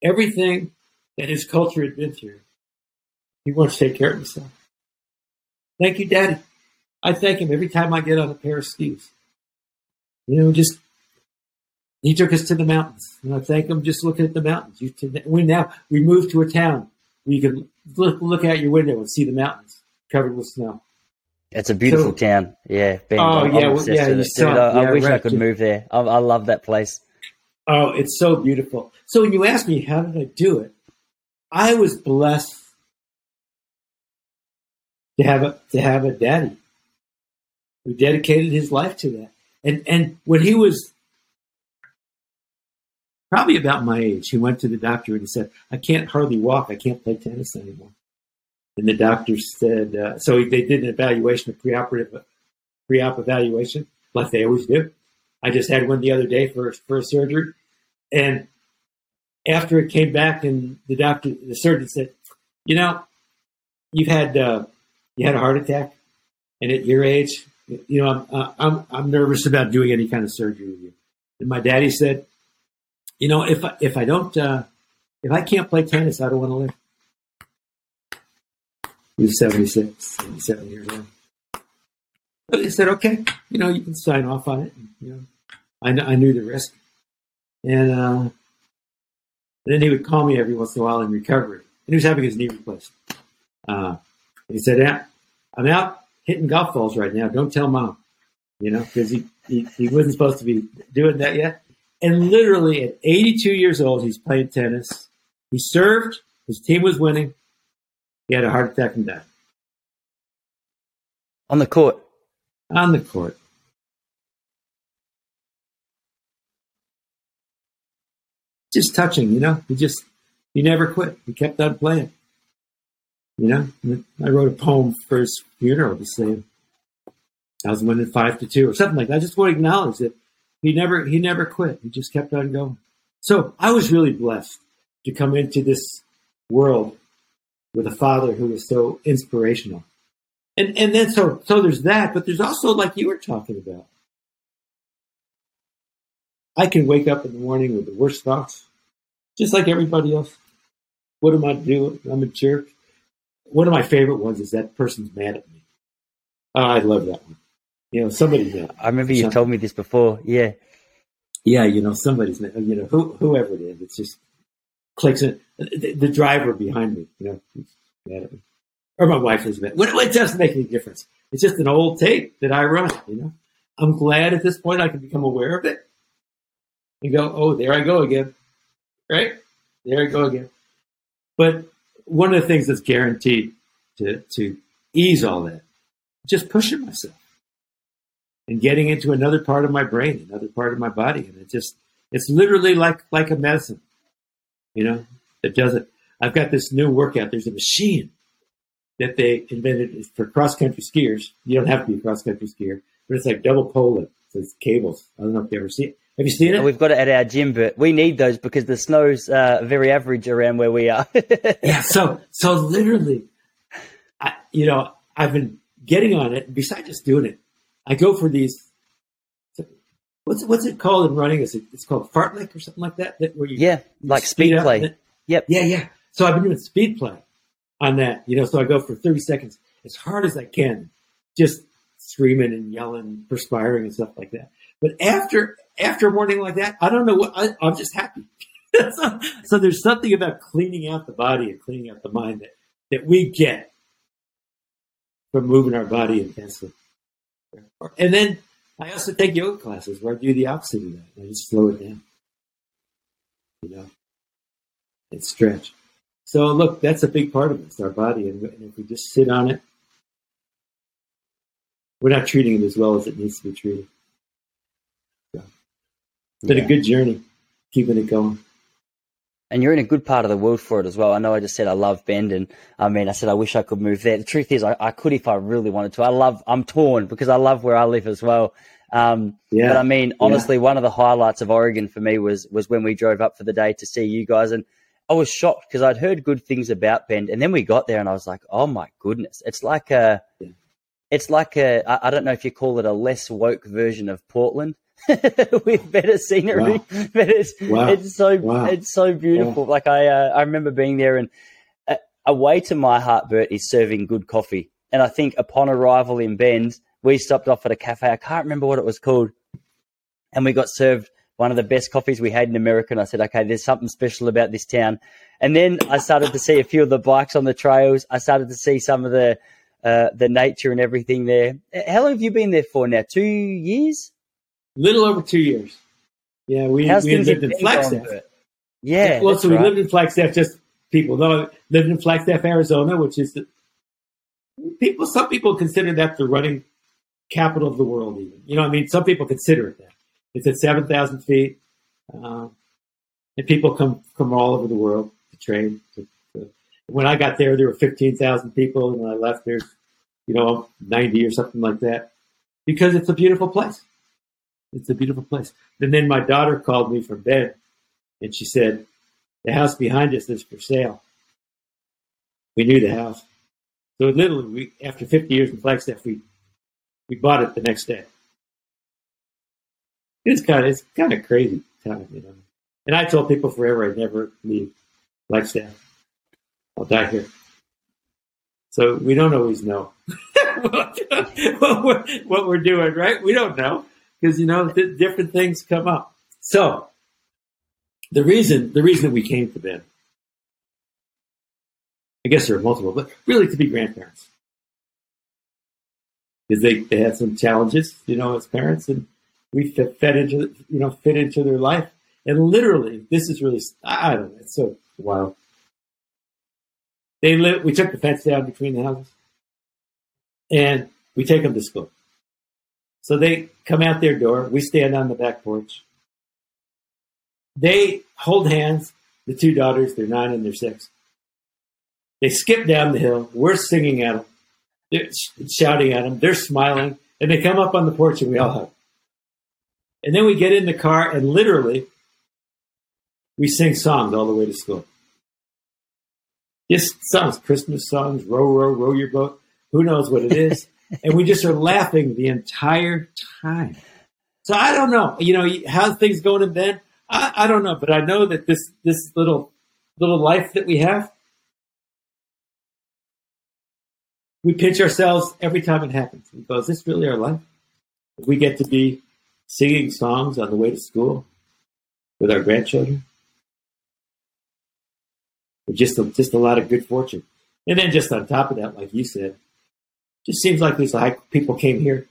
Speaker 3: everything that his culture had been through, he wants to take care of himself. Thank you, Daddy. I thank him every time I get on a pair of skis. You know, just he took us to the mountains, and I thank him just looking at the mountains. You, we now we moved to a town where you can look look out your window and see the mountains covered with snow.
Speaker 1: It's a beautiful
Speaker 3: So-
Speaker 1: town. Yeah. Ben,
Speaker 3: Oh,
Speaker 1: I'm,
Speaker 3: yeah, well, yeah, you saw
Speaker 1: Dude. I, I
Speaker 3: Yeah,
Speaker 1: wish I
Speaker 3: right.
Speaker 1: could move there. I, I love that place.
Speaker 3: Oh, it's so beautiful. So when you ask me how did I do it, I was blessed to have a to have a daddy who dedicated his life to that. And and when he was probably about my age, he went to the doctor and he said, "I can't hardly walk. I can't play tennis anymore." And the doctor said, uh, so they did an evaluation, a preoperative pre-op evaluation, like they always do. I just had one the other day for for a surgery, and after it came back, and the doctor, the surgeon said, "You know, you've had uh, you had a heart attack, and at your age, you know, I'm uh, I'm I'm nervous about doing any kind of surgery with you." And my daddy said, "You know, if I, if I don't uh, if I can't play tennis, I don't want to live." He was 76, 77 years old. But they said, okay, you know, you can sign off on it. And, you know, I, I knew the risk. And uh, then he would call me every once in a while in recovery. And he was having his knee replaced. Uh, he said, I'm out hitting golf balls right now. Don't tell mom, you know, because he, he, he wasn't supposed to be doing that yet. And literally at 82 years old, he's playing tennis. He served. His team was winning. He had a heart attack and died
Speaker 1: On the court.
Speaker 3: on the court. Just touching, you know. He just he never quit. He kept on playing. You know, I wrote a poem for his funeral, just saying I was winning five to two or something like that. I just want to acknowledge that he never he never quit. He just kept on going. So I was really blessed to come into this world with a father who was so inspirational. And and then so so there's that, but there's also like you were talking about. I can wake up in the morning with the worst thoughts, just like everybody else. What am I doing? I'm a jerk. One of my favorite ones is that person's mad at me. Oh, I love that one. You know, somebody's mad.
Speaker 1: I remember you told me this before. Yeah.
Speaker 3: yeah, you know, somebody's, mad. you know, who, whoever it is, it's just clicks in. The, the driver behind me, you know, he's mad at me. Or my wife is mad. What, it doesn't make any difference. It's just an old tape that I run, you know. I'm glad at this point I can become aware of it and go, oh, there I go again. Right? There I go again. But one of the things that's guaranteed to, to ease all that, just pushing myself and getting into another part of my brain, another part of my body. And it just, it's literally like, like a medicine, you know, that does it. I've got this new workout. There's a machine that they invented for cross country skiers. You don't have to be a cross country skier, but it's like double pole So it's cables. I don't know if you ever see it. Have you seen it?
Speaker 1: We've got it at our gym, but we need those because the snow's uh, very average around where we are.
Speaker 3: yeah. So, so literally, I, you know, I've been getting on it. Besides just doing it, I go for these. What's what's it called in running? Is it it's called fartlek or something like that? That where you
Speaker 1: yeah, like speed
Speaker 3: up
Speaker 1: play.
Speaker 3: it-
Speaker 1: Yep.
Speaker 3: Yeah, yeah. So I've been doing speed play on that. You know, so I go for thirty seconds as hard as I can, just screaming and yelling, perspiring and stuff like that. But after after a morning like that, I don't know what I, I'm just happy. so, there's something about cleaning out the body and cleaning out the mind that that we get from moving our body intensely. And then I also take yoga classes where I do the opposite of that. I just slow it down. You know, and stretch. So look, that's a big part of. It's our body, and if we just sit on it, we're not treating it as well as it needs to be treated. Been
Speaker 1: Yeah.
Speaker 3: a good journey, keeping it going.
Speaker 1: And you're in a good part of the world for it as well. I know I just said I love Bend, and I mean, I said I wish I could move there. The truth is, I, I could if I really wanted to. I love, I'm torn because I love where I live as well. Um,
Speaker 3: Yeah,
Speaker 1: But I mean, honestly, one of the highlights of Oregon for me was was when we drove up for the day to see you guys, and I was shocked because I'd heard good things about Bend, and then we got there, and I was like, oh my goodness, it's like a, it's like a, I, I don't know if you call it a less woke version of Portland. with better scenery,
Speaker 3: Wow.
Speaker 1: but it's
Speaker 3: Wow.
Speaker 1: it's so
Speaker 3: Wow.
Speaker 1: it's so beautiful. Like I uh, I remember being there, and a, a way to my heart, Burt, is serving good coffee. And I think upon arrival in Bend, we stopped off at a cafe. I can't remember what it was called, and we got served one of the best coffees we had in America. And I said, okay, there's something special about this town. And then I started to see a few of the bikes on the trails. I started to see some of the uh, the nature and everything there. How long have you been there for now? Two years?
Speaker 3: Little over two years. Yeah, we,
Speaker 1: How's
Speaker 3: we lived
Speaker 1: in
Speaker 3: in
Speaker 1: Bend going,
Speaker 3: Flagstaff.
Speaker 1: Yeah.
Speaker 3: well, so we
Speaker 1: right.
Speaker 3: lived in Flagstaff. Just people know lived in Flagstaff, Arizona, which is the people. Some people consider that the running capital of the world. Even you know, I mean, some people consider it that. It's at seven thousand feet, um, and people come from all over the world to train. To, to, when I got there, there were fifteen thousand people, and when I left, there's you know ninety or something like that, because it's a beautiful place. It's a beautiful place. And then my daughter called me from Bend, and she said, "The house behind us is for sale." We knew the house, so literally, we after 50 years in Flagstaff, we we bought it the next day. It's kind of it's kind of crazy time, you know. And I told people forever I'd never leave Flagstaff. I'll die here. So we don't always know what, what we're doing, right? We don't know because, you know, th- different things come up. So the reason, the reason we came to them, I guess there are multiple, but really to be grandparents. Because they, they had some challenges, you know, as parents and we fit, fed into, you know, fit into their life. And literally, this is really, I don't know, it's so wild they live. We took the fence down between the houses, and we take them to school. So they come out their door. We stand on the back porch. They hold hands. The two daughters, they're nine and they're six. They skip down the hill. We're singing at them. They're shouting at them. They're smiling. And they come up on the porch and we all hug. And then we get in the car and literally we sing songs all the way to school. Just songs, Christmas songs, row, row, row your boat. Who knows what it is? and we just are laughing the entire time. So I don't know, you know, how things going in Bend. I, I don't know, but I know that this this little little life that we have, we pinch ourselves every time it happens. We go, is this really our life? we get to be singing songs on the way to school with our grandchildren just a, just a lot of good fortune. And then just on top of that, like you said, just seems like there's like people came here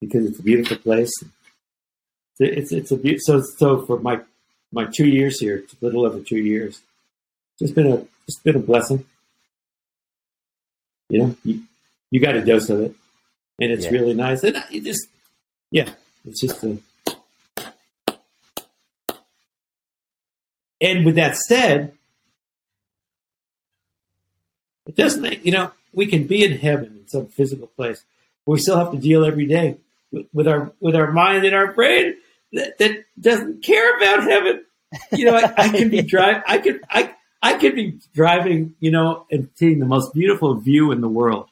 Speaker 3: because it's a beautiful place. It's it's a so so for my my two years here, it's a little over two years. It's been a it's been a blessing. You know, you, you got a dose of it, and it's yeah. really nice. And you just yeah, it's just a. And with that said, it doesn't, you know, we can be in heaven in some physical place, but we still have to deal every day with, with our with our mind and our brain that, that doesn't care about heaven. You know, I, I can be driving. I could, I, I could be driving, you know, and seeing the most beautiful view in the world,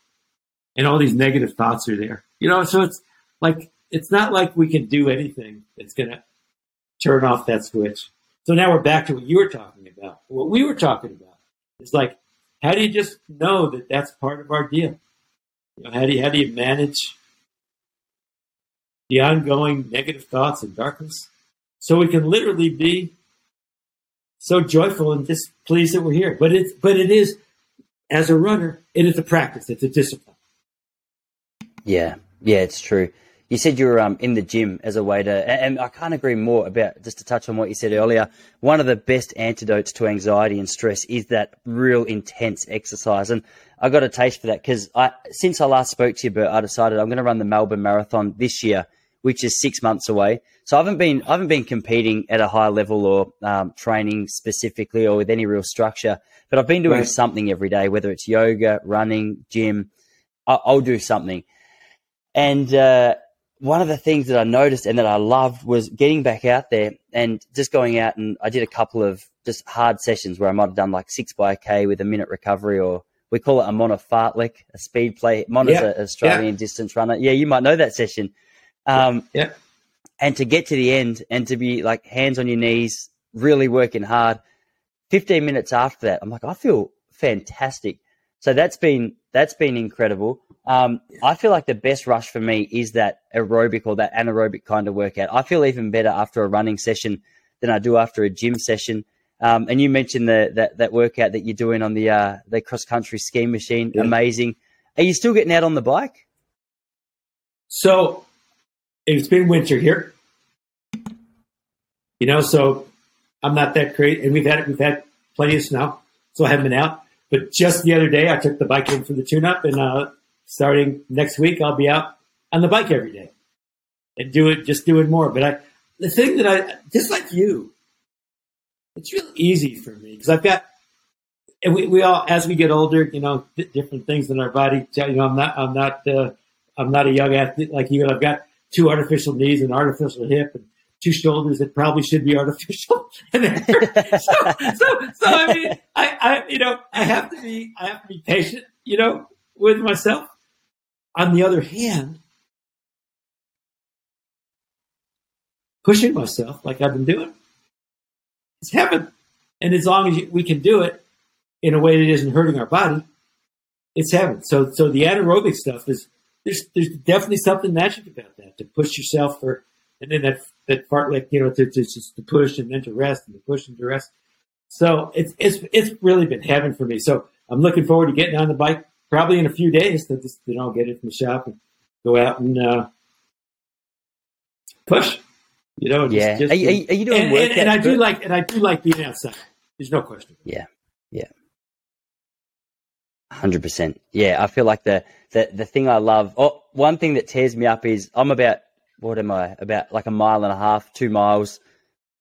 Speaker 3: and all these negative thoughts are there. You know, so it's like it's not like we can do anything that's going to turn off that switch. So now we're back to what you were talking about. What we were talking about. is like how do you just know that that's part of our deal? You know, how do you, how do you manage the ongoing negative thoughts and darkness so we can literally be so joyful and just pleased that we're here? But it's but it is as a runner, it is a practice. It's a discipline.
Speaker 1: Yeah, yeah, it's true. You said you were um, in the gym as a way to, and I can't agree more about, just to touch on what you said earlier, one of the best antidotes to anxiety and stress is that real intense exercise. And I got a taste for that because I, since I last spoke to you, Burt, I decided I'm going to run the Melbourne Marathon this year, which is six months away. So I haven't been, I haven't been competing at a high level or um, training specifically or with any real structure, but I've been doing right. something every day, whether it's yoga, running, gym. I'll, I'll do something. And, uh, one of the things that I noticed and that I loved was getting back out there and just going out and I did a couple of just hard sessions where I might have done like six by a K with a minute recovery or we call it a Mona fartlek, a speed play. Mona's yeah. an Australian yeah. distance runner. Yeah, you might know that session. Um,
Speaker 3: yeah.
Speaker 1: And to get to the end and to be like hands on your knees, really working hard. 15 minutes after that, I'm like, I feel fantastic. So that's been, that's been incredible. Um, I feel like the best rush for me is that aerobic or that anaerobic kind of workout. I feel even better after a running session than I do after a gym session. Um, and you mentioned the, that that workout that you're doing on the uh, the cross country ski machine, yeah. amazing. Are you still getting out on the bike?
Speaker 3: So it's been winter here, you know. So I'm not that great, and we've had we've had plenty of snow, so I haven't been out. But just the other day, I took the bike in for the tune up, and uh, starting next week, I'll be out on the bike every day and do it, just doing more. But I, the thing that I, just like you, it's really easy for me because I've got, and we, we all, as we get older, you know, different things in our body. You know, I'm not, I'm not, uh, I'm not a young athlete like you. I've got two artificial knees and artificial hip and two shoulders that probably should be artificial. so, so, so I mean, I, I, you know, I have to be, I have to be patient, you know, with myself. On the other hand, pushing myself like I've been doing is heaven. And as long as we can do it in a way that isn't hurting our body, it's heaven. So so the anaerobic stuff is there's there's definitely something magic about that to push yourself for, and then that that part like you know to, to just to push and then to rest and to push and to rest. So it's it's it's really been heaven for me. So I'm looking forward to getting on the bike probably in a few days to just you know get it from the shop and go out and uh, push. You know, just,
Speaker 1: Yeah.
Speaker 3: just-
Speaker 1: Are you- are you- doing
Speaker 3: and, and, and I do like and I do like being outside. There's no question.
Speaker 1: Yeah, yeah, hundred percent. Yeah, I feel like the, the the thing I love. Oh, one thing that tears me up is I'm about what am I about like a mile and a half, two miles,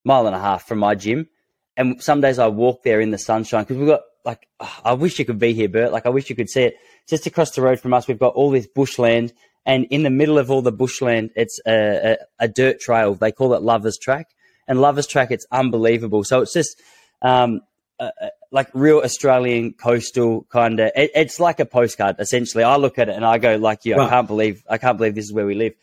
Speaker 1: mile and a half from my gym, and some days I walk there in the sunshine because we've got like oh, I wish you could be here, Burt. Like I wish you could see it. Just across the road from us, we've got all this bushland, and in the middle of all the bushland, it's a, a, a dirt trail. They call it Lovers Track, and Lovers Track, it's unbelievable. So it's just um, uh, uh, like real Australian coastal kind of. It, it's like a postcard essentially. I look at it and I go like you.
Speaker 3: Wow.
Speaker 1: I can't believe I can't believe this is where we live.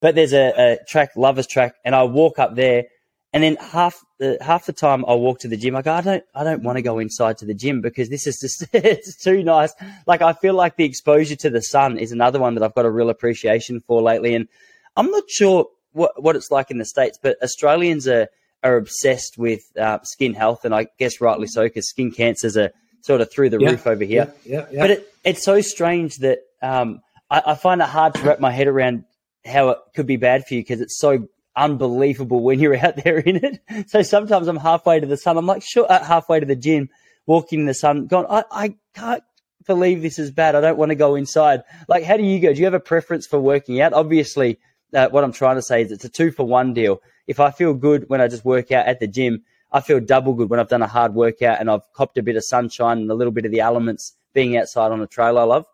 Speaker 1: But there's a, a track, lovers track, and I walk up there, and then half the half the time I walk to the gym. I go, I don't I don't want to go inside to the gym because this is just it's too nice. Like I feel like the exposure to the sun is another one that I've got a real appreciation for lately, and I'm not sure what what it's like in the states, but Australians are are obsessed with uh, skin health, and I guess rightly so because skin cancers are sort of through the
Speaker 3: Yeah,
Speaker 1: roof over here.
Speaker 3: Yeah, yeah.
Speaker 1: But it, it's so strange that um, I, I find it hard to wrap my head around how it could be bad for you because it's so unbelievable when you're out there in it. So sometimes I'm halfway to the sun. I'm like, sure, uh, halfway to the gym, walking in the sun, going, I, I can't believe this is bad. I don't want to go inside. Like, how do you go? Do you have a preference for working out? Obviously, uh, what I'm trying to say is it's a two for one deal. If I feel good when I just work out at the gym, I feel double good when I've done a hard workout and I've copped a bit of sunshine and a little bit of the elements being outside on a trail I love.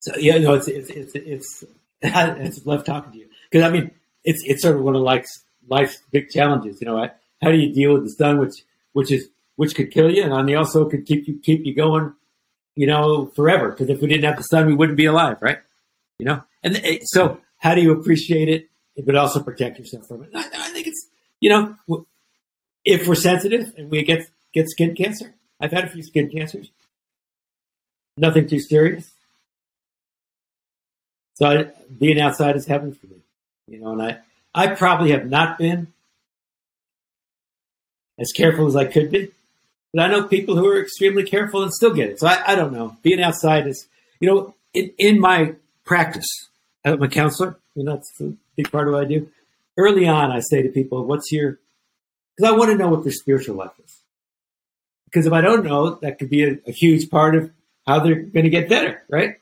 Speaker 3: So yeah, no, it's it's it's it's, it's love talking to you because I mean it's it's sort of one of life's life's big challenges. You know, how do you deal with the sun, which which is which could kill you, and on the also could keep you keep you going, you know, forever. Because if we didn't have the sun, we wouldn't be alive, right? You know, and it, so how do you appreciate it, but also protect yourself from it? I, I think it's you know, if we're sensitive and we get get skin cancer, I've had a few skin cancers. Nothing too serious. So being outside is heaven for me, you know. And I, I probably have not been as careful as I could be, but I know people who are extremely careful and still get it. So I, I don't know. Being outside is, you know, in, in my practice, uh, I'm a counselor. You know, that's a big part of what I do. Early on, I say to people, "What's your?" Because I want to know what their spiritual life is. Because if I don't know, that could be a, a huge part of how they're going to get better, right?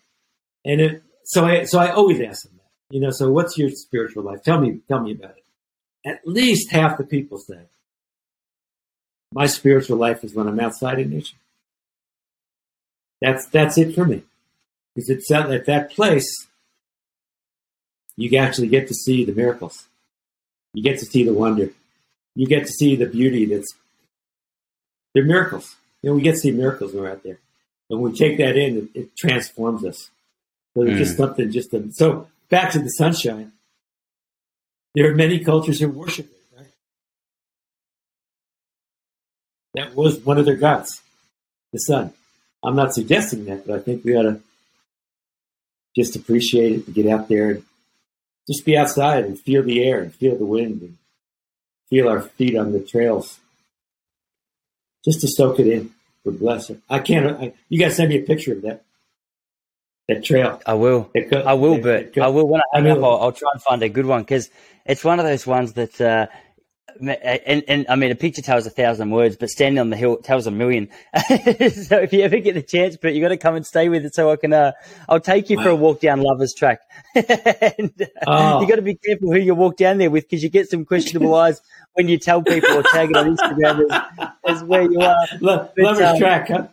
Speaker 3: And so I so I always ask them. You know, so what's your spiritual life? Tell me, tell me about it. At least half the people say, My spiritual life is when I'm outside in nature. That's that's it for me. Because it's at, at that place you actually get to see the miracles. You get to see the wonder. You get to see the beauty that's they're miracles. You know, we get to see miracles when we're out there. And when we take that in, it, it transforms us. So there's just mm. something just so back to the sunshine. There are many cultures who worship it, right? That was one of their gods, the sun. I'm not suggesting that, but I think we ought to just appreciate it and get out there and just be outside and feel the air and feel the wind and feel our feet on the trails. Just to soak it in. Would bless it. I can't. I, you guys send me a picture of that trail.
Speaker 1: I will. I will, but I will when I hang up, I'll, I'll try and find a good one because it's one of those ones that, uh, and, and I mean, a picture tells a thousand words, but standing on the hill tells a million. so if you ever get the chance, but you got to come and stay with it so I can. Uh, I'll take you for a walk down Lovers Track. and, uh,
Speaker 3: Oh.
Speaker 1: You got to be careful who you walk down there with because you get some questionable eyes when you tell people or tag it on Instagram as, as where you are.
Speaker 3: Lo-
Speaker 1: But,
Speaker 3: Lover's
Speaker 1: um,
Speaker 3: track, huh?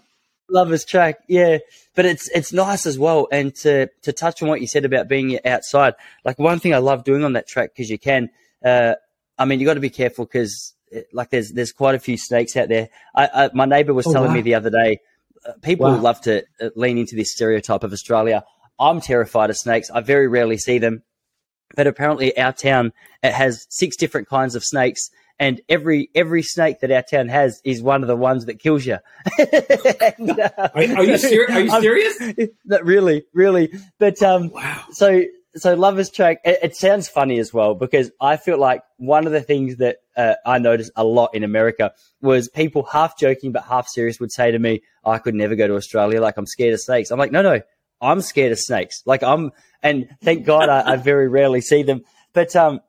Speaker 1: Lovers track, yeah. But it's it's nice as well. And to to touch on what you said about being outside, like one thing I love doing on that track because you can. Uh, I mean, you got to be careful because like there's there's quite a few snakes out there. I, I my neighbour was
Speaker 3: Oh,
Speaker 1: telling
Speaker 3: wow.
Speaker 1: me the other day, uh, people
Speaker 3: Wow.
Speaker 1: love to uh, lean into this stereotype of Australia. I'm terrified of snakes. I very rarely see them. But apparently our town it has six different kinds of snakes and every every snake that our town has is one of the ones that kills you.
Speaker 3: and, uh, are, are, you ser- are, you serious?
Speaker 1: Really, really. But um,
Speaker 3: wow.
Speaker 1: So so lovers track. It, it, sounds funny as well because I feel like one of the things that uh, I noticed a lot in America was people half joking but half serious would say to me, oh, "I could never go to Australia. Like I'm scared of snakes." I'm like, "No, no, I'm scared of snakes. Like I'm." And thank God I, I very rarely see them. But um,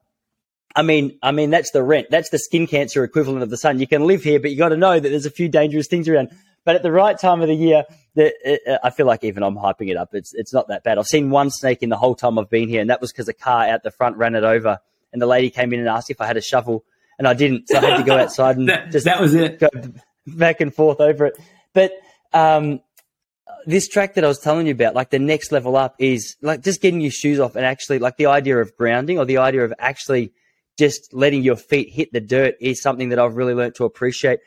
Speaker 1: I mean, I mean that's the rent. That's the skin cancer equivalent of the sun. You can live here, but you got to know that there's a few dangerous things around. But at the right time of the year, the, it, uh, I feel like even I'm hyping it up. It's it's not that bad. I've seen one snake in the whole time I've been here, and that was because a car out the front ran it over, and the lady came in and asked if I had a shovel, and I didn't, so I had to go outside and
Speaker 3: that,
Speaker 1: just
Speaker 3: that was it.
Speaker 1: Go back and forth over it. But um, this track that I was telling you about, like the next level up, is like just getting your shoes off and actually like the idea of grounding or the idea of actually just letting your feet hit the dirt is something that I've really learned to appreciate.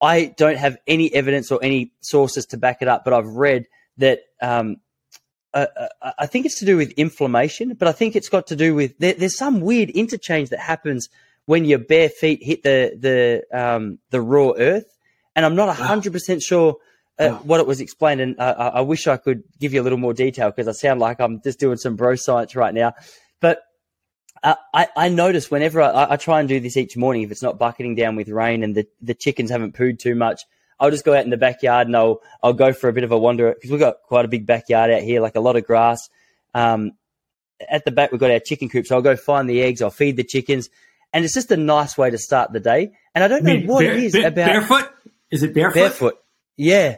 Speaker 1: I don't have any evidence or any sources to back it up, but I've read that um, uh, uh, I think it's to do with inflammation, but I think it's got to do with there, there's some weird interchange that happens when your bare feet hit the the um, the raw earth, and I'm not hundred percent sure. Uh. What it was explained, and uh, I wish I could give you a little more detail because I sound like I'm just doing some bro science right now. But uh, I, I notice whenever I, I, try and do this each morning, if it's not bucketing down with rain and the, the chickens haven't pooed too much, I'll just go out in the backyard and I'll, I'll go for a bit of a wander because we've got quite a big backyard out here, like a lot of grass. Um, at the back, we've got our chicken coop. So I'll go find the eggs. I'll feed the chickens. And it's just a nice way to start the day. And I don't know what bare, it is
Speaker 3: bare,
Speaker 1: about.
Speaker 3: Barefoot? Is it barefoot?
Speaker 1: Barefoot. Yeah.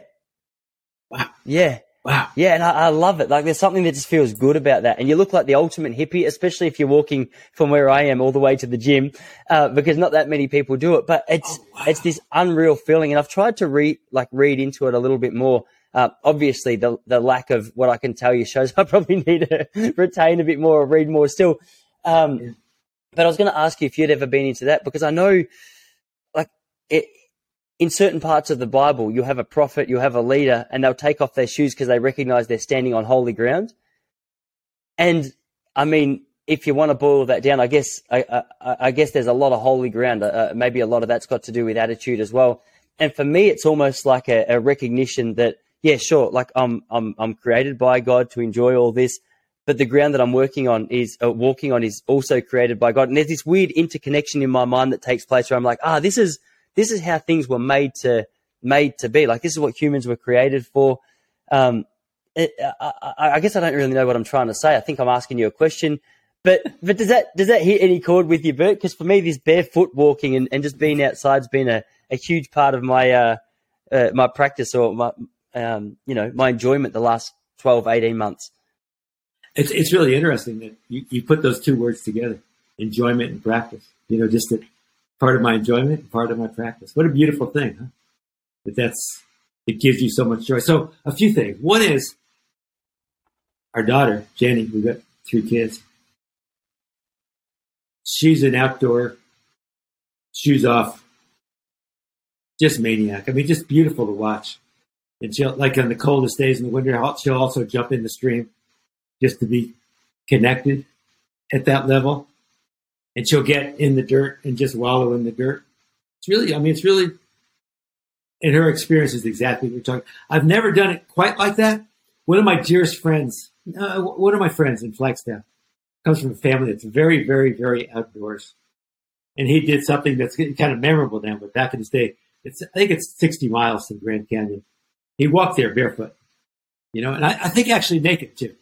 Speaker 1: Yeah.
Speaker 3: Wow.
Speaker 1: Yeah, and I, I, love it. Like there's something that just feels good about that. And you look like the ultimate hippie, especially if you're walking from where I am all the way to the gym, uh, because not that many people do it. But it's oh, wow. it's this unreal feeling. And I've tried to read like read into it a little bit more. Uh, obviously, the the lack of what I can tell you shows I probably need to retain a bit more or read more still. Um, yeah. But I was going to ask you if you'd ever been into that because I know, like, it, in certain parts of the Bible, you'll have a prophet, you'll have a leader, and they'll take off their shoes because they recognize they're standing on holy ground. And I mean, if you want to boil that down, I guess I, I, I guess there's a lot of holy ground. Uh, uh, maybe a lot of that's got to do with attitude as well. And for me, it's almost like a, a recognition that yeah, sure, like I'm I'm I'm created by God to enjoy all this, but the ground that I'm working on is uh, walking on is also created by God. And there's this weird interconnection in my mind that takes place where I'm like, ah, this is this is how things were made to made to be. Like this is what humans were created for. Um, it, I, I, guess I don't really know what I'm trying to say. I think I'm asking you a question, but but does that does that hit any chord with you, Burt? Because for me, this barefoot walking and, and just being outside has been a, a huge part of my uh, uh, my practice or my um, you know my enjoyment the last 12, 18 months.
Speaker 3: It's it's really interesting that you, you put those two words together, enjoyment and practice. You know, just that part of my enjoyment, part of my practice. What a beautiful thing, huh? That that's it gives you so much joy. So a few things. One is our daughter, Jenny, we've got three kids. She's an outdoor shoes off, just maniac. I mean, just beautiful to watch. And she'll like on the coldest days in the winter, she'll also jump in the stream just to be connected at that level and she'll get in the dirt and just wallow in the dirt. It's really, I mean, it's really, and her experience is exactly what you're talking. I've never done it quite like that. One of my dearest friends, uh, one of my friends in Flagstaff, comes from a family that's very, very, very outdoors, and he did something that's kind of memorable now. But back in his day, it's I think it's 60 miles to the Grand Canyon. He walked there barefoot, you know, and I, I think actually naked too,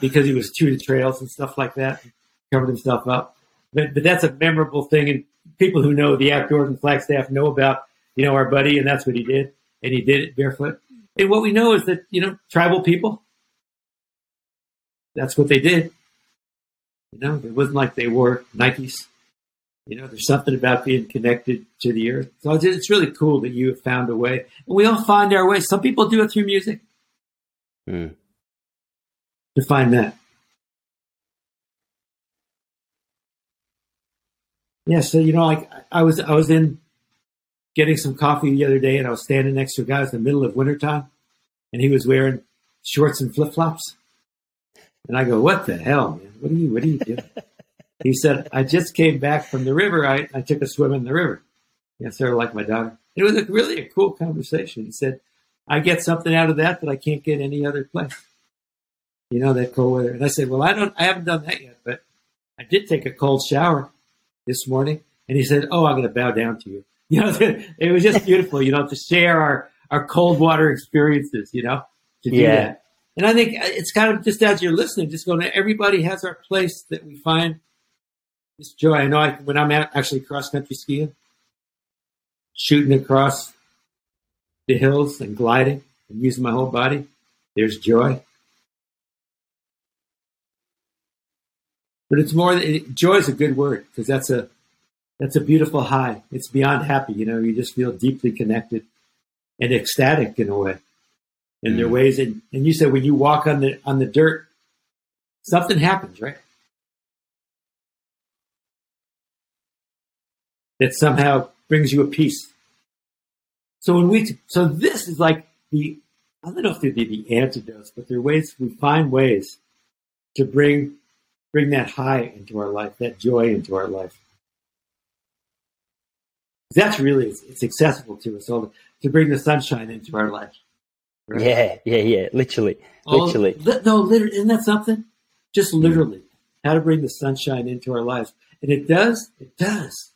Speaker 3: because he was the trails and stuff like that covered himself up. But, but that's a memorable thing, and people who know the outdoors and Flagstaff know about you know our buddy, and that's what he did, and he did it barefoot. And what we know is that you know tribal people, that's what they did. You know, it wasn't like they wore Nikes. You know, there's something about being connected to the earth. So it's really cool that you have found a way. And we all find our way. Some people do it through music. Mm. To find that. Yeah, so you know, like I was I was in getting some coffee the other day, and I was standing next to a guy in the middle of wintertime, and he was wearing shorts and flip flops, and I go, "What the hell, man?" What are you, what are you doing? he said, I just came back from the river. I, I took a swim in the river. Yeah, sort of like my daughter. It was a, really a cool conversation. He said, I get something out of that that I can't get any other place. You know, that cold weather. And I said, well, I don't, I haven't done that yet, but I did take a cold shower this morning. And he said, oh, I'm going to bow down to you. You know, it was just beautiful, you know, to share our, our cold water experiences, you know, to do
Speaker 1: Yeah.
Speaker 3: that. And I think uh, it's kind of just as you're listening, just going, everybody has our place that we find this joy. I know I, when I'm out actually cross country skiing, shooting across the hills and gliding and using my whole body, there's joy. But it's more, it, joy is a good word because that's a, that's a beautiful high. It's beyond happy. You know, you just feel deeply connected and ecstatic in a way. And there are
Speaker 1: Mm.
Speaker 3: ways, and, and you said when you walk on the on the dirt, something happens, right? That somehow brings you a peace. So when we, so this is like the, I don't know if they'd be the antidotes, but there are ways we find ways to bring bring that high into our life, that joy into our life. That's really it's, accessible to us all to bring the sunshine into our life. right?
Speaker 1: Yeah, yeah, yeah. Literally,
Speaker 3: All-
Speaker 1: literally.
Speaker 3: li- no, literally, isn't that something? Just literally, how to bring the sunshine into our lives, and it does. It does.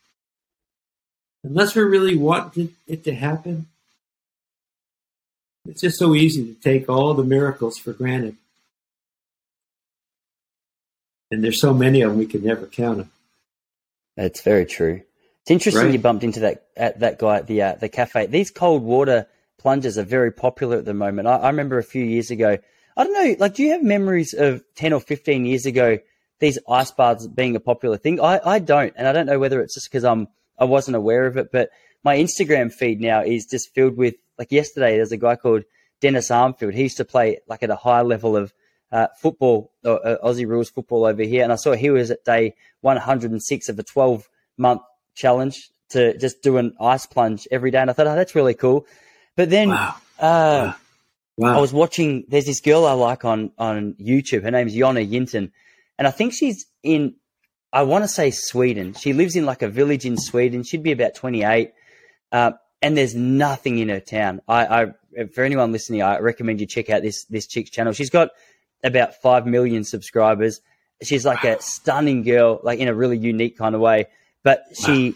Speaker 3: Unless we really want it to happen, it's just so easy to take all the miracles for granted, and there's so many of them we can never count them.
Speaker 1: That's very true. It's interesting
Speaker 3: Right.
Speaker 1: you bumped into that at that guy at the uh, the cafe. These cold water plunges are very popular at the moment. I, I remember a few years ago. I don't know. Like, do you have memories of ten or fifteen years ago? These ice baths being a popular thing. I, I don't, and I don't know whether it's just because I'm I wasn't aware of it. But my Instagram feed now is just filled with like yesterday. There's a guy called Dennis Armfield. He used to play like at a high level of uh, football, uh, uh, Aussie rules football over here, and I saw he was at day 106 of a 12 month challenge to just do an ice plunge every day, and I thought, oh, that's really cool. But then
Speaker 3: Wow!
Speaker 1: uh,
Speaker 3: Wow!
Speaker 1: I was watching. There's this girl I like on on YouTube. Her name's Jonna Jinton, and I think she's in. I want to say Sweden. She lives in like a village in Sweden. She'd be about 28, uh, and there's nothing in her town. I, I, for anyone listening, I recommend you check out this this chick's channel. She's got about five million subscribers. She's like a stunning girl, like in a really unique kind of way. But she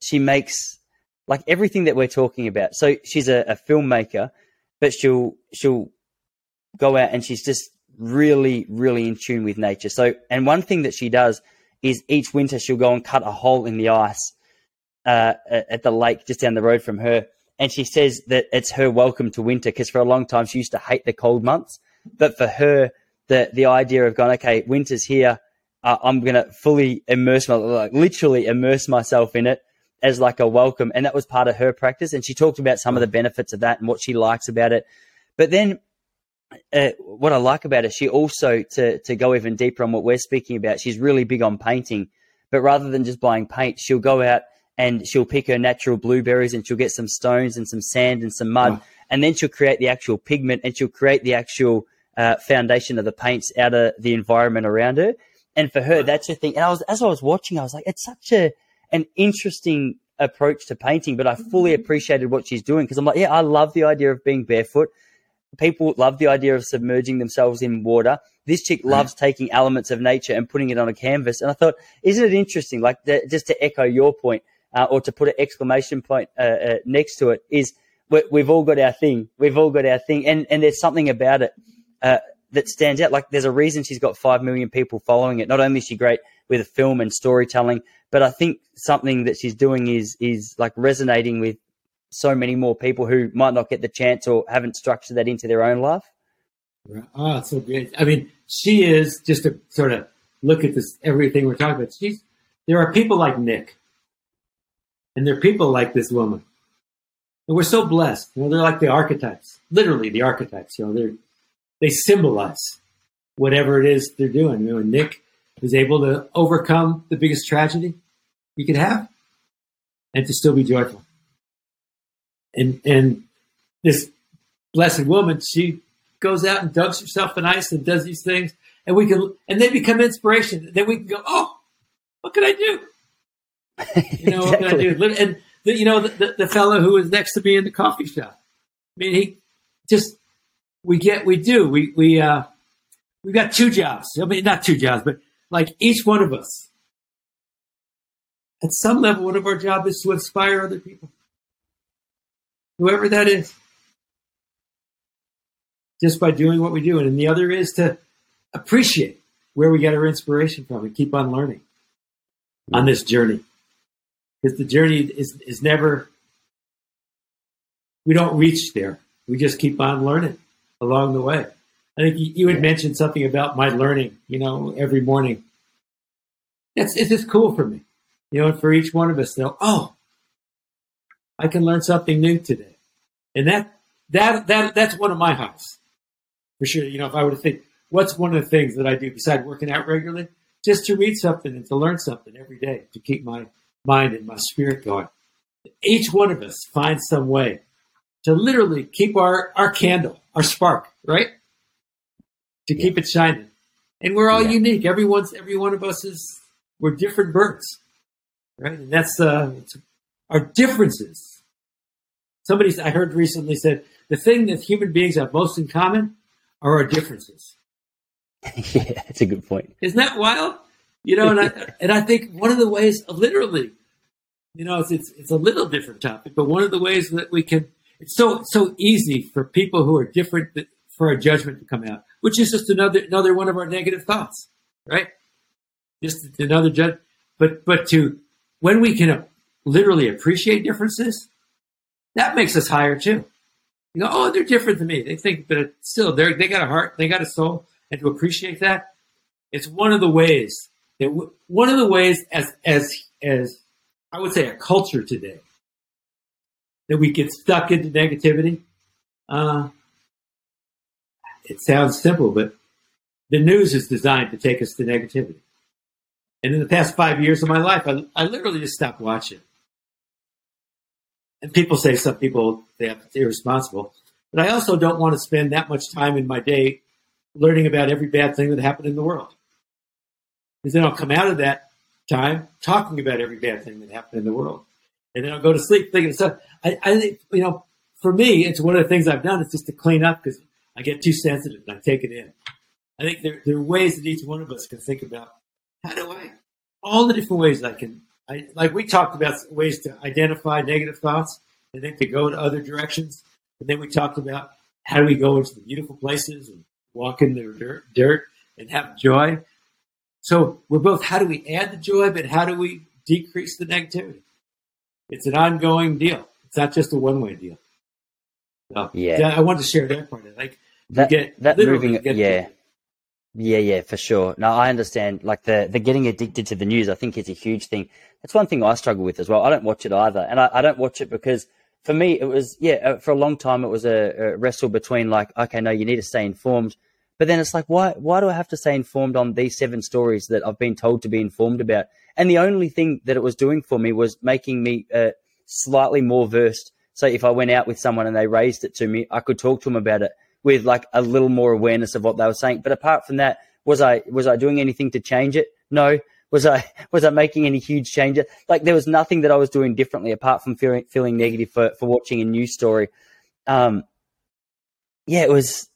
Speaker 1: she makes like everything that we're talking about. So she's a, a filmmaker, but she'll she'll go out and she's just really really in tune with nature. So and one thing that she does is each winter she'll go and cut a hole in the ice uh, at at the lake just down the road from her. And she says that it's her welcome to winter because for a long time she used to hate the cold months. But for her, the the idea of going, okay, winter's here, uh, I'm gonna fully immerse my like literally immerse myself in it as like a welcome, and that was part of her practice. And she talked about some of the benefits of that and what she likes about it. But then, uh, what I like about it, she also to to go even deeper on what we're speaking about. She's really big on painting, but rather than just buying paint, she'll go out and she'll pick her natural blueberries and she'll get some stones and some sand and some mud,
Speaker 3: Wow.
Speaker 1: and then she'll create the actual pigment and she'll create the actual uh, foundation of the paints out of the environment around her. And for her, that's her thing. And I was, as I was watching, I was like, it's such a an interesting approach to painting, but I fully appreciated what she's doing because I'm like, yeah, I love the idea of being barefoot. People love the idea of submerging themselves in water. This chick loves taking elements of nature and putting it on a canvas. And I thought, isn't it interesting? Like, the, just to echo your point, uh, or to put an exclamation point uh, uh, next to it, is we, we've all got our thing. We've all got our thing, and and there's something about it uh, that stands out. Like, there's a reason she's got five million people following it. Not only is she great with film and storytelling, but I think something that she's doing is is like resonating with so many more people who might not get the chance or haven't structured that into their own life.
Speaker 3: Oh, so great. I mean, she is just to sort of look at this everything we're talking about. She's there are people like Nick, and there are people like this woman, and we're so blessed. You know, they're like the archetypes, literally the archetypes. You know, they they symbolize whatever it is they're doing. You know, Nick is able to overcome the biggest tragedy you could have, and to still be joyful. And and this blessed woman, she goes out and dunks herself in ice and does these things. and we can, and they become inspiration. Then we can go, oh, what can I do? You know, what can I do? And the, you know, the, the, the fellow who was next to me in the coffee shop. I mean, he just we get we do we we uh we've got two jobs. I mean, not two jobs, but like each one of us. At some level, one of our jobs is to inspire other people, whoever that is, just by doing what we do, and the other is to appreciate where we get our inspiration from and keep on learning on this journey. Because the journey is is never we don't reach there. We just keep on learning along the way. I think you, you had mentioned something about my learning you know every morning. It's it's just cool for me. You know and for each one of us they'll oh i can learn something new today. And that that that that's one of my highs for sure. You know if i were to think what's one of the things that i do besides working out regularly? Just to read something and to learn something every day to keep my mind and my spirit going. Each one of us finds some way to literally keep our, our candle, our spark, right? To keep it shining. And we're all
Speaker 1: Yeah.
Speaker 3: unique. Everyone's every one of us is we're different birds. Right? And that's uh our differences. Somebody I heard recently said the thing that human beings have most in common are our differences.
Speaker 1: yeah, that's a good point.
Speaker 3: Isn't that wild? You know, and I and I think one of the ways, literally, you know, it's, it's it's a little different topic, but one of the ways that we can, it's so so easy for people who are different for a judgment to come out, which is just another another one of our negative thoughts, right? Just another judge, but but to when we can uh, literally appreciate differences, that makes us higher too. You go, oh, they're different than me. They think, but still, they they got a heart, they got a soul, and to appreciate that, it's one of the ways that w- one of the ways as as as I would say a culture today that we get stuck into negativity. Uh, it sounds simple, but the news is designed to take us to negativity. And in the past five years of my life, I, I literally just stopped watching. And people say some people they it's irresponsible, but I also don't want to spend that much time in my day learning about every bad thing that happened in the world. Because then I'll come out of that time talking about every bad thing that happened in the world. And then I'll go to sleep thinking stuff. I, I think, you know, for me, it's one of the things I've done is just to clean up because I get too sensitive and I take it in. I think there, there are ways that each one of us can think about how do I, all the different ways I can, I, like we talked about ways to identify negative thoughts and then to go to other directions. And then we talked about how do we go into the beautiful places and walk in the dirt, dirt and have joy. So we're both how do we add the joy, but how do we decrease the negativity? It's an ongoing deal. It's not just a one way deal. So,
Speaker 1: Yeah.
Speaker 3: I wanted to share that part of it. Like
Speaker 1: That
Speaker 3: get-
Speaker 1: that moving,
Speaker 3: get-
Speaker 1: yeah, yeah, yeah, for sure. No, I understand. Like the the getting addicted to the news, I think is a huge thing. That's one thing I struggle with as well. I don't watch it either, and I, I don't watch it because for me it was yeah uh, for a long time it was a, a wrestle between like okay no you need to stay informed, but then it's like why why do I have to stay informed on these seven stories that I've been told to be informed about? And the only thing that it was doing for me was making me uh, slightly more versed. So if I went out with someone and they raised it to me, I could talk to them about it with like a little more awareness of what they were saying. But apart from that, was I was I doing anything to change it? No. Was I was I making any huge changes? Like there was nothing that I was doing differently apart from feeling feeling negative for for watching a news story. Um, yeah, it was.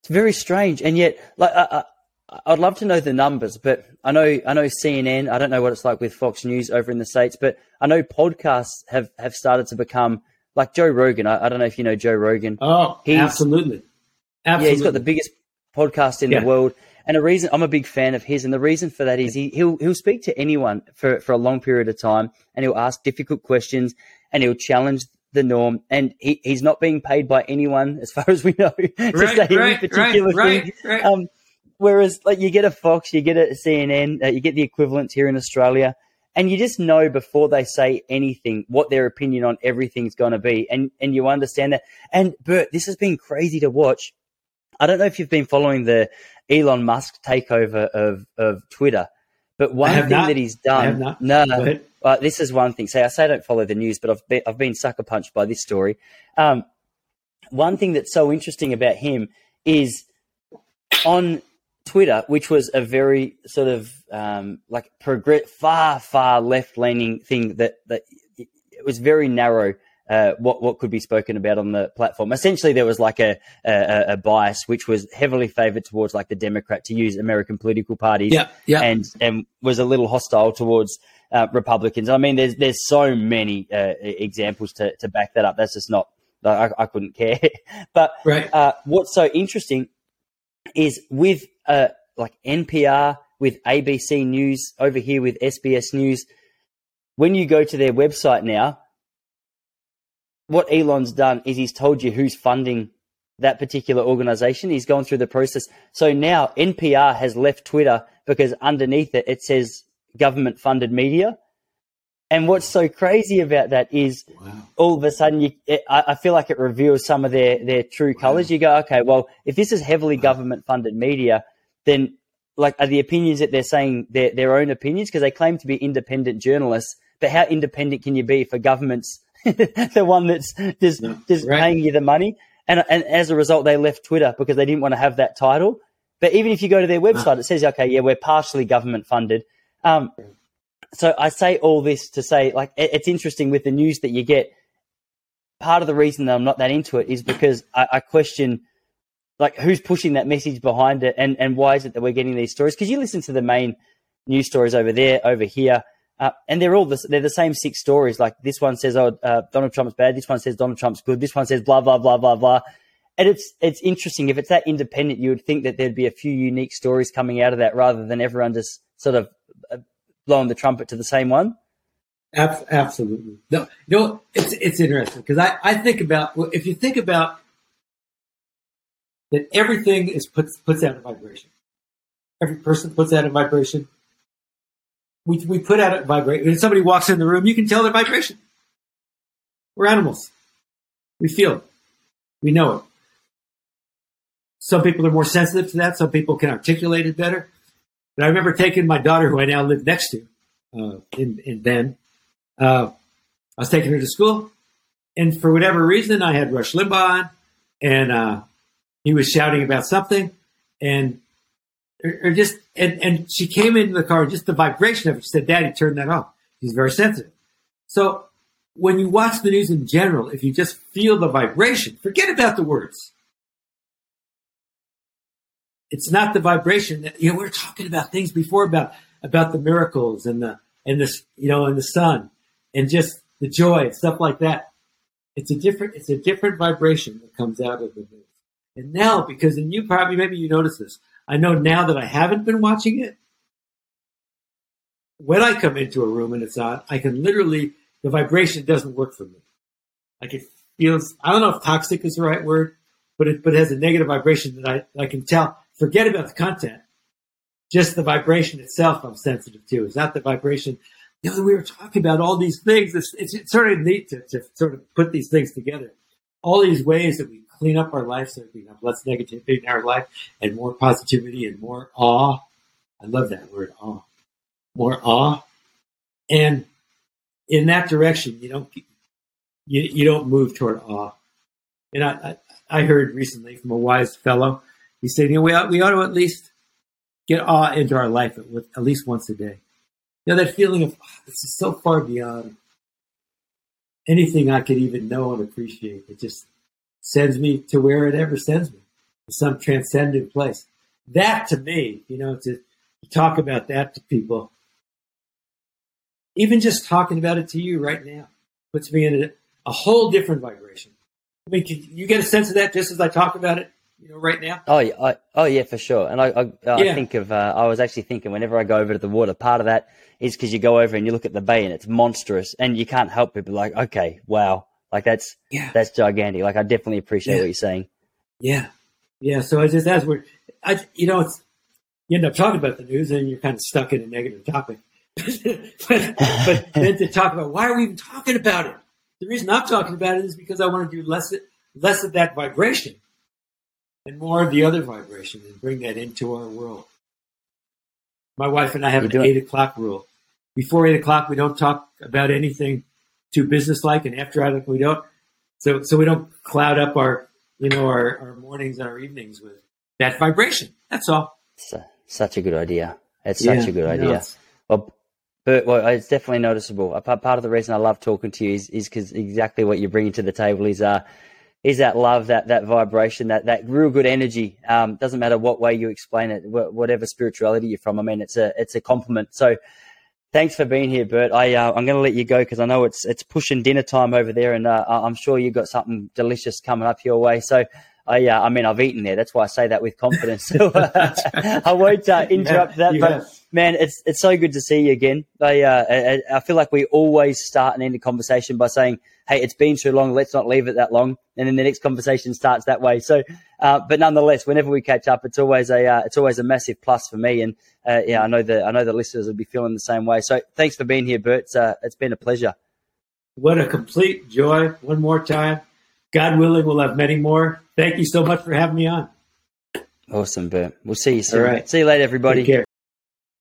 Speaker 1: It's very strange, and yet, like, I, I, I'd love to know the numbers, but I know I know CNN. I don't know what it's like with Fox News over in the states, but I know podcasts have have started to become like Joe Rogan. I, I don't know if you know Joe Rogan.
Speaker 3: Oh,
Speaker 1: He's-
Speaker 3: absolutely.
Speaker 1: Yeah, he's got the biggest podcast in
Speaker 3: Yeah.
Speaker 1: the world. And a reason I'm a big fan of his, and the reason for that is he, he'll he'll speak to anyone for, for a long period of time, and he'll ask difficult questions, and he'll challenge the norm. And he, he's not being paid by anyone, as far as we know, to
Speaker 3: Right,
Speaker 1: say any particular
Speaker 3: right,
Speaker 1: thing.
Speaker 3: right, right.
Speaker 1: Um, whereas, like you get a Fox, you get a CNN, uh, you get the equivalents here in Australia, and you just know before they say anything what their opinion on everything's going to be, and and you understand that. And Burt, this has been crazy to watch. I don't know if you've been following the Elon Musk takeover of, of Twitter, but one thing
Speaker 3: not.
Speaker 1: that he's done.
Speaker 3: not.
Speaker 1: No, uh, this is one thing. Say, I say I don't follow the news, but I've been, I've been sucker punched by this story. Um, one thing that's so interesting about him is on Twitter, which was a very sort of um, like progress, far far left leaning thing that that it was very narrow. Uh, what what could be spoken about on the platform? Essentially, there was like a, a, a bias which was heavily favoured towards like the Democrat to use American political parties,
Speaker 3: Yeah, yeah.
Speaker 1: and and was a little hostile towards uh, Republicans. I mean, there's there's so many uh, examples to to back that up. That's just not. I, I couldn't care. but
Speaker 3: Right.
Speaker 1: uh, what's so interesting is with uh, like NPR, with ABC News, over here with SBS News, when you go to their website now, what Elon's done is he's told you who's funding that particular organization. He's gone through the process. So now NPR has left Twitter because underneath it, it says government funded media. And what's so crazy about that is
Speaker 3: Wow.
Speaker 1: all of a sudden, you, it, I, feel like it reveals some of their, their true colors. You go, okay, well, if this is heavily government funded media, then like are the opinions that they're saying their, their own opinions because they claim to be independent journalists. But how independent can you be for governments, the one that's just,
Speaker 3: No,
Speaker 1: just
Speaker 3: right.
Speaker 1: paying you the money? And, and as a result, they left Twitter because they didn't want to have that title. But even if you go to their website, it says, okay, yeah, we're partially government funded. Um, so I say all this to say, like, it, it's interesting with the news that you get. Part of the reason that I'm not that into it is because I, I question, like, who's pushing that message behind it, and and why is it that we're getting these stories? Because you listen to the main news stories over there, over here, uh, and they're all the, they're the same six stories. Like this one says, "Oh, uh, Donald Trump's bad." This one says Donald Trump's good. This one says blah blah blah blah blah. And it's it's interesting. If it's that independent, you would think that there'd be a few unique stories coming out of that, rather than everyone just sort of uh, blowing the trumpet to the same one.
Speaker 3: Absolutely. No, you know, it's it's interesting because I, I think about well, if you think about that everything is puts puts out a vibration. Every person puts out a vibration. We we put out a vibration. When somebody walks in the room, you can tell their vibration. We're animals. We feel it. We know it. Some people are more sensitive to that. Some people can articulate it better. But I remember taking my daughter, who I now live next to, uh, in in Bend. Uh, I was taking her to school, and for whatever reason, I had Rush Limbaugh on, and uh, he was shouting about something, and or, or just and and she came into the car, just the vibration of it. She said, "Daddy, turn that off." He's very sensitive. So when you watch the news in general, if you just feel the vibration, forget about the words. It's not the vibration that you know. We were talking about things before about about the miracles and the and this you know and the sun and just the joy and stuff like that. It's a different it's a different vibration that comes out of the news. And now, because and you probably maybe you notice this, I know now that I haven't been watching it. When I come into a room and it's on, I can literally the vibration doesn't work for me. Like it feels I don't know if toxic is the right word, but it but it has a negative vibration that I, I can tell. Forget about the content. Just the vibration itself I'm sensitive to. It's not the vibration. You know, we were talking about all these things. It's, it's, it's sort of neat to, to sort of put these things together. All these ways that we clean up our life so we have less negativity in our life and more positivity and more awe. I love that word, awe. More awe. And in that direction, you don't you, you don't move toward awe. And I, I, I heard recently from a wise fellow, he said, you know, we ought, we ought to at least get awe into our life at, at least once a day. You know, that feeling of, oh, this is so far beyond anything I could even know and appreciate. It just sends me to where it ever sends me, to some transcendent place. That to me, you know, to, to talk about that to people, even just talking about it to you right now, puts me in a, a whole different vibration. I mean, can you get a sense of that just as I talk about it, you know, right now?
Speaker 1: Oh yeah, I, oh yeah, for sure. And I, I, I
Speaker 3: Yeah.
Speaker 1: think of, uh, I was actually thinking whenever I go over to the water, part of that is because you go over and you look at the bay and it's monstrous, and you can't help but be like, okay, wow, like that's
Speaker 3: Yeah.
Speaker 1: that's gigantic. Like I definitely appreciate
Speaker 3: Yeah.
Speaker 1: what you're saying.
Speaker 3: Yeah, yeah. So it's just as we're, I, you know, it's you end up talking about the news and you're kind of stuck in a negative topic. but, but then to talk about why are we even talking about it? The reason I'm talking about it is because I want to do less less of that vibration and more of the other vibration and bring that into our world. My wife and I have
Speaker 1: You
Speaker 3: an eight o'clock rule. Before eight o'clock, we don't talk about anything too businesslike, and after o'clock, we don't. So, so we don't cloud up our, you know, our, our mornings and our evenings with that vibration. That's all.
Speaker 1: Such a good idea. It's
Speaker 3: Yeah,
Speaker 1: such a good idea. Well, but well, it's definitely noticeable. A part part of the reason I love talking to you is is because exactly what you're bringing to the table is uh is that love, that that vibration, that that real good energy. Um, doesn't matter what way you explain it, wh- whatever spirituality you're from. I mean, it's a it's a compliment. So. Thanks for being here, Burt. I uh, I'm going to let you go because I know it's it's pushing dinner time over there, and uh, I'm sure you've got something delicious coming up your way. So, I uh, I mean I've eaten there. That's why I say that with confidence. So, uh, I won't uh, interrupt that. But
Speaker 3: have.
Speaker 1: man, it's it's so good to see you again. I, uh, I I feel like we always start and end a conversation by saying, "Hey, it's been too long. Let's not leave it that long." And then the next conversation starts that way. So, uh, but nonetheless, whenever we catch up, it's always a uh, it's always a massive plus for me. And uh, yeah, I know the I know the listeners will be feeling the same way. So, thanks for being here, Burt. It's, uh, it's been a pleasure.
Speaker 3: What a complete joy. One more time. God willing, we'll have many more. Thank you so much for having me on.
Speaker 1: Awesome, Burt. We'll see you soon.
Speaker 3: All right.
Speaker 1: See you later, everybody.
Speaker 3: Take care.